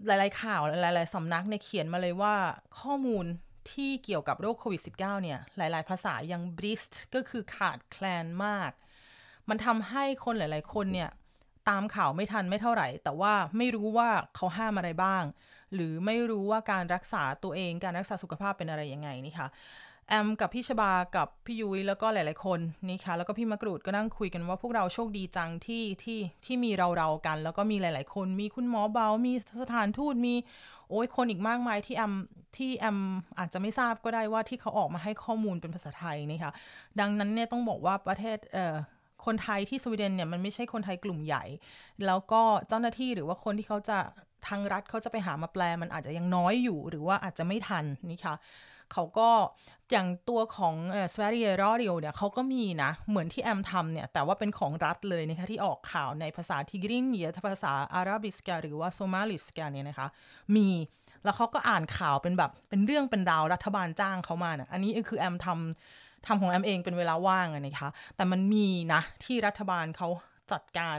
หลาย ๆ ข่าวหลาย ๆ สำนักเนี่ยเขียนมาเลยว่าข้อมูลที่เกี่ยวกับโรคโควิด -19 เนี่ย หลาย ๆ ภาษายังบริสต์ก็คือขาดแคลนมาก มันทำให้คนหลาย ๆ คนเนี่ยตามข่าวไม่ทันไม่เท่าไหร่ แต่ว่าไม่รู้ว่าเขาห้ามอะไรบ้าง หรือไม่รู้ว่าการรักษาตัวเองการรักษาสุขภาพเป็นอะไรยังไงนี่ค่ะแอมกับพี่ชบากับพี่ยุ้ยแล้วก็หลาย ๆ คนนี่ค่ะแล้วก็พี่มะกรูดก็นั่งคุยกันว่าพวกเราโชคดีจังที่ที่ที่มีเราเรากัน แล้วก็มีหลาย ๆ คน มีคุณหมอเบา มีสถานทูตมีโอ้ยคนอีกมากมายที่แอมที่แอมอาจจะไม่ทราบก็ได้ว่าที่เขาออกมาให้ข้อมูลเป็นภาษาไทยนี่ค่ะดังนั้นเนี่ยต้องบอกว่าประเทศเอ่อ คนไทยที่สวีเดนเนี่ยมันไม่ใช่คนไทยกลุ่มใหญ่ แล้วก็เจ้าหน้าที่หรือว่าคนที่เขาจะทางรัฐเขาจะไปหามาแปลมันอาจจะยังน้อยอยู่หรือว่าอาจจะไม่ทันนี่ค่ะเขาก็อย่างตัวของเอ่อ Sveriges Radio เนี่ยเขาก็มีนะ เหมือนที่แอมทำเนี่ย แต่ว่าเป็นของรัฐเลยนะคะที่ออกข่าวในภาษา tigrinja ภาษา arabiska หรือว่า somaliska เนี่ยนะคะ มีแล้วเขาก็อ่านข่าวเป็นแบบเป็นเรื่องเป็นราวรัฐบาลจ้างเขามานะอันนี้คือแอมทำ ทำของแอมเองเป็นเวลาว่างนะคะ แต่มันมีนะที่รัฐบาลเขาจัดการ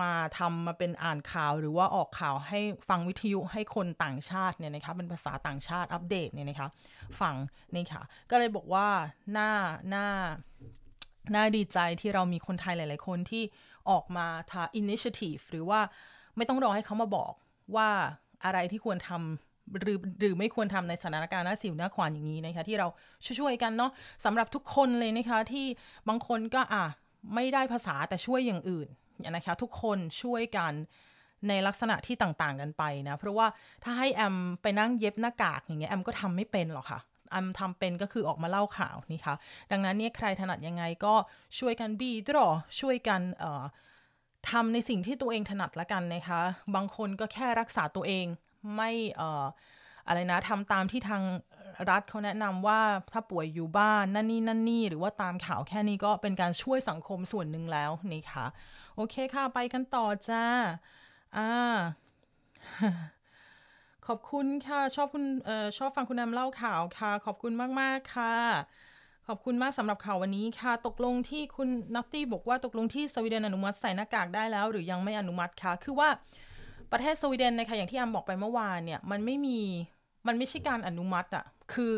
มาทำมาเป็นอ่านข่าวหรือว่าออกข่าวให้ฟังวิทยุให้คนต่างชาติเนี่ยนะคะเป็นภาษาต่างชาติอัปเดตเนี่ยนะคะฟังนี่ค่ะ ก็เลยบอกว่าหน่าหน่าน่าดีใจที่เรามีคนไทยหลาย ๆ คนที่ออกมาทา initiative หรือว่าไม่ต้องรอให้เขามาบอกว่าอะไรที่ควรทำ หรือหรือไม่ควรทำในสถานการณ์หน้าสิวหน้าขวานอย่างนี้นะคะที่เราช่วยๆกันเนาะสำหรับทุกคนเลยนะคะที่บางคนก็อะไม่ได้ภาษาแต่ช่วยอย่างอื่นนะคะทุกคนช่วยกันในลักษณะที่ต่างๆกันไปนะ เพราะว่าถ้าให้แอมไปนั่งเย็บหน้ากากอย่างเงี้ยแอมก็ทำไม่เป็นหรอกค่ะแอมทำเป็นก็คือออกมาเล่าข่าวนี่ค่ะดังนั้นเนี่ยใครถนัดยังไงก็ช่วยกันบีดรอช่วยกันเอ่อทำในสิ่งที่ตัวเองถนัดละกันนะคะ บางคนก็แค่รักษาตัวเอง ไม่เอ่ออะไรนะทำตามที่ทางรัฐเขาแนะนำว่าถ้าป่วยอยู่บ้านนั่นนี่นั่นนี่ หรือว่าตามข่าวแค่นี้ก็เป็นการช่วยสังคมส่วนหนึ่งแล้วนี่ค่ะ โอเคค่ะ ไปกันต่อจ้าอ่าขอบคุณค่ะชอบคุณเอ่อชอบฟังคุณแอมเล่าข่าวค่ะ ขอบคุณมาก ๆ ค่ะ ขอบคุณมากสำหรับข่าววันนี้ค่ะ ตกลงที่คุณนัตตี้บอกว่าตกลงที่สวีเดนอนุมัติใส่หน้ากากได้แล้ว หรือยังไม่อนุมัติคะคือว่า ประเทศสวีเดนนะคะอย่างที่แอมบอกไปเมื่อวานเนี่ย มันไม่มีมันไม่ใช่การอนุมัติอะคือ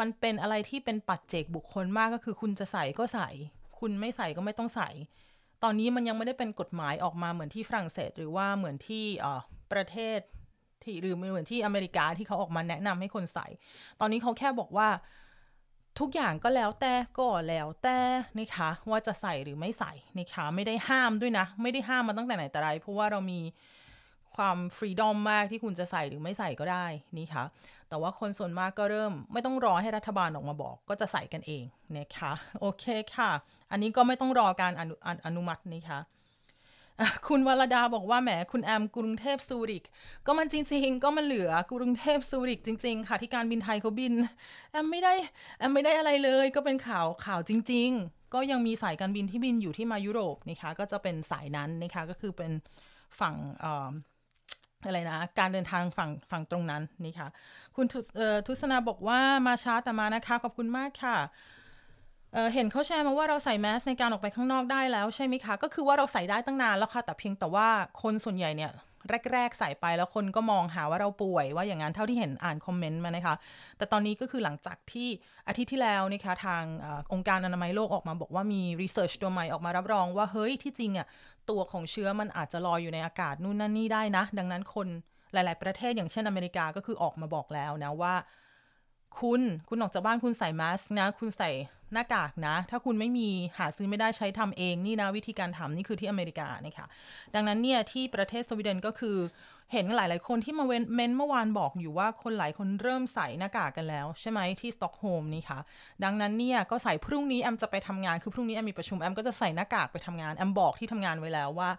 มันเป็นอะไรที่เป็นปัจเจกบุคคลมากก็คือ คุณจะใส่ก็ใส่ คุณไม่ใส่ก็ไม่ต้องใส่ ตอนนี้มันยังไม่ได้เป็นกฎหมายออกมาเหมือนที่ฝรั่งเศส หรือว่าเหมือนที่ประเทศที่หรือเหมือนที่อเมริกาที่เขาออกมาแนะนำให้คนใส่ ตอนนี้เขาแค่บอกว่าทุกอย่างก็แล้วแต่ก็แล้วแต่นะคะว่าจะใส่หรือไม่ใส่นะคะไม่ได้ห้ามด้วยนะ ไม่ได้ห้ามมาตั้งแต่ไหนแต่ไรเพราะว่าเรามี ความฟรีดอมมากที่คุณจะใส่หรือไม่ใส่ก็ได้นี่ค่ะ แต่ว่าคนส่วนมากก็เริ่มไม่ต้องรอให้รัฐบาลออกมาบอก ก็จะใส่กันเองนะคะโอเคค่ะ อันนี้ก็ไม่ต้องรอการอนุอนุมัตินะคะคุณวรดาบอกว่าแหมคุณแอมกรุงเทพซูริก ก็มันจริง ๆ ก็มันเหลือกรุงเทพซูริกจริง ๆ ค่ะที่การบินไทยเขาบินแอมไม่ได้แอมไม่ได้อะไรเลย ก็เป็นข่าวข่าวจริง ๆ ก็ยังมีสายการบินที่บินอยู่ที่มายุโรปนะคะก็จะเป็นสายนั้นนะคะก็คือเป็นฝั่ง อะไรนะ การเดินทางฝั่งฝั่งตรงนั้นนี่ค่ะ คุณทุศนาบอกว่ามาช้าแต่มานะคะ ขอบคุณมากค่ะเห็นเขาแชร์มาว่าเราใส่แมสในการออกไปข้างนอกได้แล้วใช่ไหมคะ ก็คือว่าเราใส่ได้ตั้งนานแล้วค่ะ แต่เพียงแต่ว่าคนส่วนใหญ่เนี่ย แรก ๆ ใส่ไปแล้วคนก็มองหาว่าเราป่วย ว่าอย่างนั้นเท่าที่เห็นอ่านคอมเมนต์มานะคะ แต่ตอนนี้ก็คือหลังจากที่อาทิตย์ที่แล้วนะคะทางองค์การอนามัยโลกออกมาบอกว่ามี research ตัวใหม่ออกมารับรองว่าเฮ้ยที่จริงอะตัวของเชื้อมันอาจจะลอยอยู่ในอากาศนู่นนั่นนี่ได้นะ ดังนั้นคนหลาย ๆ ประเทศอย่างเช่นอเมริกาก็คือออกมาบอกแล้วนะว่า คุณคุณออกจากบ้านคุณใส่มาสก์นะ คุณใส่หน้ากากนะ ถ้าคุณไม่มีหาซื้อไม่ได้ใช้ทำเองนี่นะวิธีการทำนี่คือที่อเมริกานะคะดังนั้นเนี่ยที่ประเทศสวีเดนก็คือเห็นหลาย ๆ คนที่มาเมนต์เมื่อวานบอกอยู่ว่าคนหลายคนเริ่มใส่หน้ากากกันแล้ว ใช่ไหมที่สต็อกโฮล์มนี่ค่ะ ดังนั้นเนี่ยก็ใส่พรุ่งนี้แอมจะไปทำงานคือพรุ่งนี้แอมมีประชุมแอมก็จะใส่หน้ากากไปทำงานแอมบอกที่ทำงานไว้แล้วว่า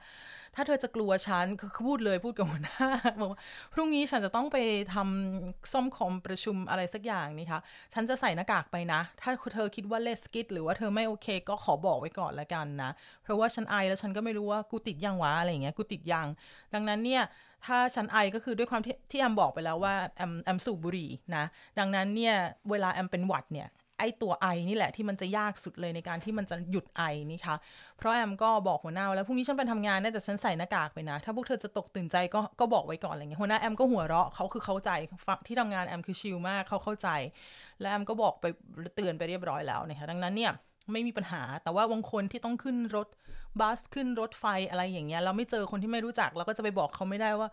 ถ้าเธอจะกลัวฉันคือพูดเลยพูดกับหัวหน้าบอกว่าพรุ่งนี้ฉันจะต้องไปทำซ่อมคอมประชุมอะไรสักอย่างนี่ค่ะฉันจะใส่หน้ากากไปนะ ถ้าเธอคิดว่าเลสกิดหรือว่าเธอไม่โอเค ก็ขอบอกไว้ก่อนละกันนะ เพราะว่าฉันไอแล้วฉันก็ไม่รู้ว่ากูติดยังวะอะไรอย่างเงี้ยกูติดยัง ดังนั้นเนี่ยถ้าฉันไอก็คือด้วยความที่ที่แอมบอกไปแล้วว่าแอมแอมสูบบุหรี่นะ ดังนั้นเนี่ยเวลาแอมเป็นหวัดเนี่ย ไอตัวไอนี่แหละที่มันจะยากสุดเลยในการที่มันจะหยุดไอนี่ค่ะ เพราะแอมก็บอกหัวหน้าแล้วพรุ่งนี้ฉันไปทำงานนะแต่ฉันใส่หน้ากากไปนะ ถ้าพวกเธอจะตกตื่นใจก็ก็บอกไว้ก่อนอะไรเงี้ยหัวหน้าแอมก็หัวเราะเขาคือเข้าใจที่ทำงานแอมคือชิลมากเขาเข้าใจ และแอมก็บอกไปเตือนไปเรียบร้อยแล้วนะคะดังนั้นเนี่ยไม่มีปัญหา แต่ว่าบางคนที่ต้องขึ้นรถบัสขึ้นรถไฟอะไรอย่างเงี้ยเราไม่เจอคนที่ไม่รู้จักเราก็จะไปบอกเขาไม่ได้ว่า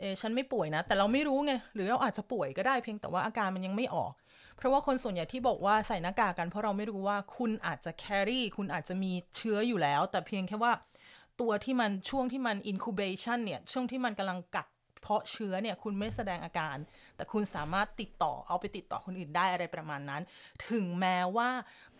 เออฉันไม่ป่วยนะ แต่เราไม่รู้ไงหรือเราอาจจะป่วยก็ได้เพียงแต่ว่าอาการมันยังไม่ออก เพราะว่าคนส่วนใหญ่ที่บอกว่าใส่หน้ากากกันเพราะเราไม่รู้ว่าคุณอาจจะแครี่คุณอาจจะมีเชื้ออยู่แล้ว แต่เพียงแค่ว่าตัวที่มันช่วงที่มันอินคูเบชันเนี่ย ช่วงที่มันกำลังกักเพราะเชื้อเนี่ยคุณไม่แสดงอาการ แต่คุณสามารถติดต่อเอาไปติดต่อคนอื่นได้อะไรประมาณนั้น ถึงแม้ว่า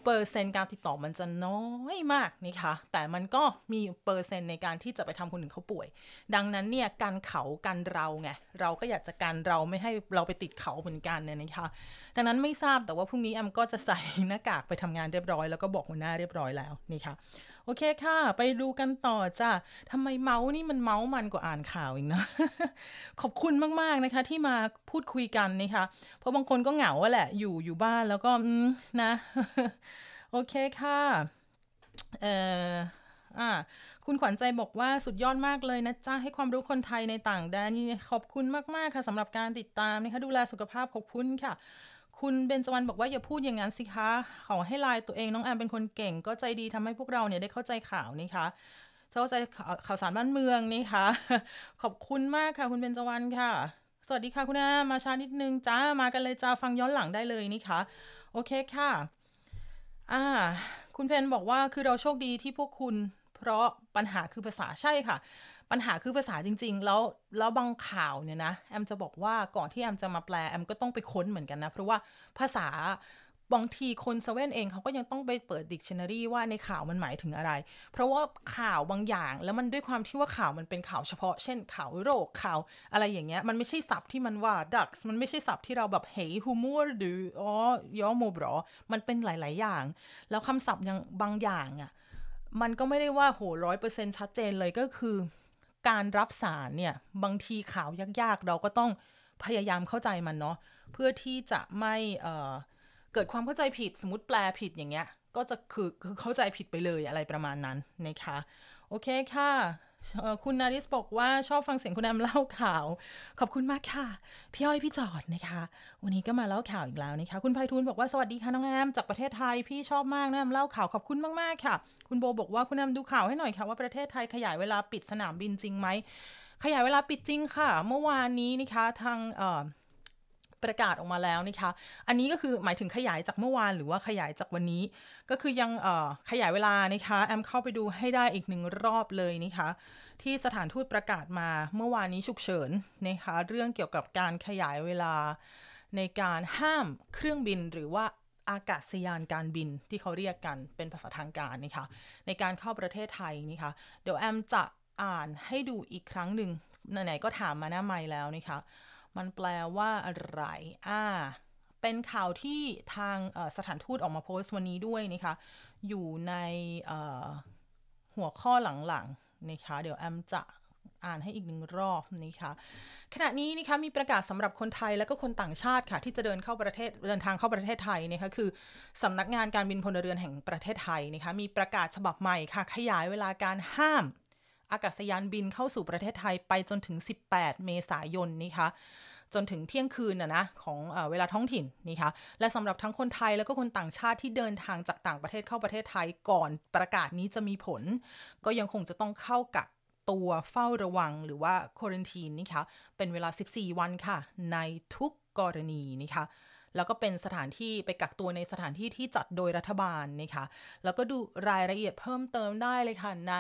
เปอร์เซ็นต์การติดต่อมันจะน้อยมากนี่คะแต่มันก็มีเปอร์เซ็นต์ในการที่จะไปทำคนอื่นเขาป่วย ดังนั้นเนี่ยการเขากันเราไงเราก็อยากจะกันเราไม่ให้เราไปติดเขาเหมือนกันเนี่ยนะคะดังนั้นไม่ทราบแต่ว่าพรุ่งนี้แอมก็จะใส่หน้ากากไปทำงานเรียบร้อยแล้วก็บอกหัวหน้าเรียบร้อยแล้วนี่ค่ะ โอเคค่ะ ไปดูกันต่อจ้ะทำไมเมาส์นี่มันเมาส์มันกว่าอ่านข่าวอีกนะ ขอบคุณมากๆนะคะ ที่มาพูดคุยกันนะคะ เพราะบางคนก็เหงาแหละอยู่อยู่บ้านแล้วก็นะ โอเคค่ะเอ่ออ่าคุณขวัญใจบอกว่าสุดยอดมากเลยนะจ๊ะให้ความรู้คนไทยในต่างแดนขอบคุณมาก ๆ ค่ะสำหรับการติดตามนะคะดูแลสุขภาพขอบคุณค่ะ คุณเบนจวันบอกว่าอย่าพูดอย่างนั้นสิคะขอให้ลายตัวเองน้องแอมเป็นคนเก่ง ก็ใจดีทำให้พวกเราเนี่ยได้เข้าใจข่าวนี่คะเข้าใจข่าวสารบ้านเมืองนี่คะขอบคุณมากค่ะคุณเบนจวันค่ะ สวัสดีค่ะคุณแอมมาช้านิดนึงจ้ามากันเลยจ้าฟังย้อนหลังได้เลยนี่คะโอเคค่ะอ่าคุณเพนบอกว่าคือเราโชคดีที่พวกคุณ เพราะปัญหาคือภาษาใช่ค่ะ ปัญหาคือภาษาจริง ๆ แล้วแล้วบางข่าวเนี่ยนะแอมจะบอกว่าก่อนที่แอมจะมาแปลแอมก็ต้องไปค้นเหมือนกันนะ เพราะว่าภาษาบางทีคนสวีเดนเองเขาก็ยังต้องไปเปิดดิกชันนารีว่าในข่าวมันหมายถึงอะไร เพราะว่าข่าวบางอย่างแล้วมันด้วยความที่ว่าข่าวมันเป็นข่าวเฉพาะ เช่นข่าวโรคข่าวอะไรอย่างเงี้ย มันไม่ใช่ศัพท์ที่มัน vardag มันไม่ใช่ศัพท์ที่เราแบบเฮฮูมัวหรืออ๋อยอโมบรอ มันเป็นหลาย ๆ อย่าง แล้วคำศัพท์ยังบางอย่างอะมันก็ไม่ได้ว่าโหร้อยเปอร์เซ็นต์ชัดเจนเลยก็คือ การรับสารเนี่ย บางทีข่าวยากๆ เราก็ต้องพยายามเข้าใจมันเนาะเพื่อที่จะไม่เเกิดความเข้าใจผิดสมมติแปลผิดอย่างเงี้ย ก็จะคือคือเข้าใจผิดไปเลยอะไรประมาณนั้นนะคะ โอเคค่ะ คุณนาริสบอกว่าชอบฟังเสียงคุณแอมเล่าข่าว ขอบคุณมากค่ะ พี่อ้อยพี่จอดนะคะ วันนี้ก็มาเล่าข่าวอีกแล้วนะคะ คุณไพฑูรย์บอกว่าสวัสดีค่ะน้องแอมจากประเทศไทย พี่ชอบมากนะแอมเล่าข่าวขอบคุณมากๆค่ะ คุณโบบอกว่าคุณแอมดูข่าวให้หน่อยค่ะ ว่าประเทศไทยขยายเวลาปิดสนามบินจริงไหมขยายเวลาปิดจริงค่ะ เมื่อวานนี้นะคะทาง ประกาศออกมาแล้วนะคะ อันนี้ก็คือหมายถึงขยายจากเมื่อวานหรือว่าขยายจากวันนี้ ก็คือยังขยายเวลานะคะ แอมเข้าไปดูให้ได้อีกหนึ่งรอบเลยนะคะ ที่สถานทูตประกาศมาเมื่อวานนี้ฉุกเฉินนะคะ เรื่องเกี่ยวกับการขยายเวลาในการห้ามเครื่องบินหรือว่าอากาศยานการบินที่เขาเรียกกันเป็นภาษาทางการนะคะในการเข้าประเทศไทยนะคะเดี๋ยวแอมจะอ่านให้ดูอีกครั้งหนึ่งไหนๆก็ถามมาหน้าไม่แล้วนะคะ มันแปลว่าอะไรอ่าเป็นข่าวที่ทางสถานทูตออกมาโพสต์วันนี้ด้วยนะคะ อยู่ในหัวข้อหลังๆนะคะ เดี๋ยวแอมจะอ่านให้อีกหนึ่งรอบนะคะขณะนี้นะคะมีประกาศสำหรับคนไทยและก็คนต่างชาติค่ะ ที่จะเดินเข้าประเทศเดินทางเข้าประเทศไทยนะคะคือสำนักงานการบินพลเรือนแห่งประเทศไทยนะคะมีประกาศฉบับใหม่ค่ะ ขยายเวลาการห้าม อากาศยานบินเข้าสู่ประเทศไทยไปจนถึง 18 เมษายนนะคะจนถึงเที่ยงคืนนะนะของเวลาท้องถิ่นนี่ค่ะและสำหรับทั้งคนไทยแล้วก็คนต่างชาติที่เดินทางจากต่างประเทศเข้าประเทศไทยก่อนประกาศนี้จะมีผล ก็ยังคงจะต้องเข้ากับตัวเฝ้าระวังหรือว่าโควินทีนนี่ค่ะเป็นเวลา 14 วันค่ะ ในทุกกรณีนี่ค่ะ แล้วก็เป็นสถานที่ไปกักตัวในสถานที่ที่จัดโดยรัฐบาลนะคะแล้วก็ดูรายละเอียดเพิ่มเติมได้เลยค่ะ ใน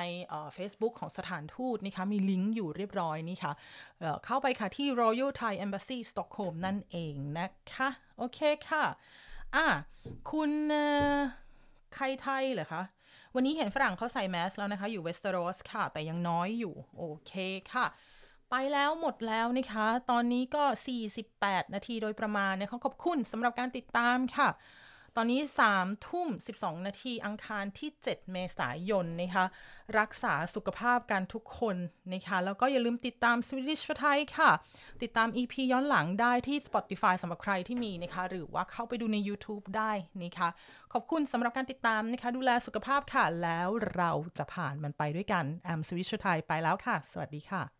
เฟซบุ๊กของสถานทูตนะคะมีลิงก์อยู่เรียบร้อยนี่ค่ะเข้าไปค่ะที่ Royal Thai Embassy Stockholm นั่นเองนะคะ โอเคค่ะอะคุณใครไทยเหรอคะวันนี้เห็นฝรั่งเขาใส่แมสแล้วนะคะ อยู่เวสเตอรอสค่ะ แต่ยังน้อยอยู่ โอเคค่ะ ไปแล้วหมดแล้วนะคะ ตอนนี้ก็ 48 นาทีโดยประมาณนะคะขอบคุณสำหรับการติดตามค่ะ ตอนนี้ 3 ทุ่ม 12 นาทีอังคารที่ 7 เมษายนนะคะ รักษาสุขภาพกันทุกคนนะคะ แล้วก็อย่าลืมติดตาม Swedish for Thai ค่ะ ติดตาม EP ย้อนหลังได้ที่ Spotify สำหรับใครที่มีนะคะ หรือว่าเข้าไปดูใน YouTube ได้นะคะ ขอบคุณสำหรับการติดตามนะคะ ดูแลสุขภาพค่ะ แล้วเราจะผ่านมันไปด้วยกันแอม Swedish for Thai ไปแล้วค่ะ สวัสดีค่ะ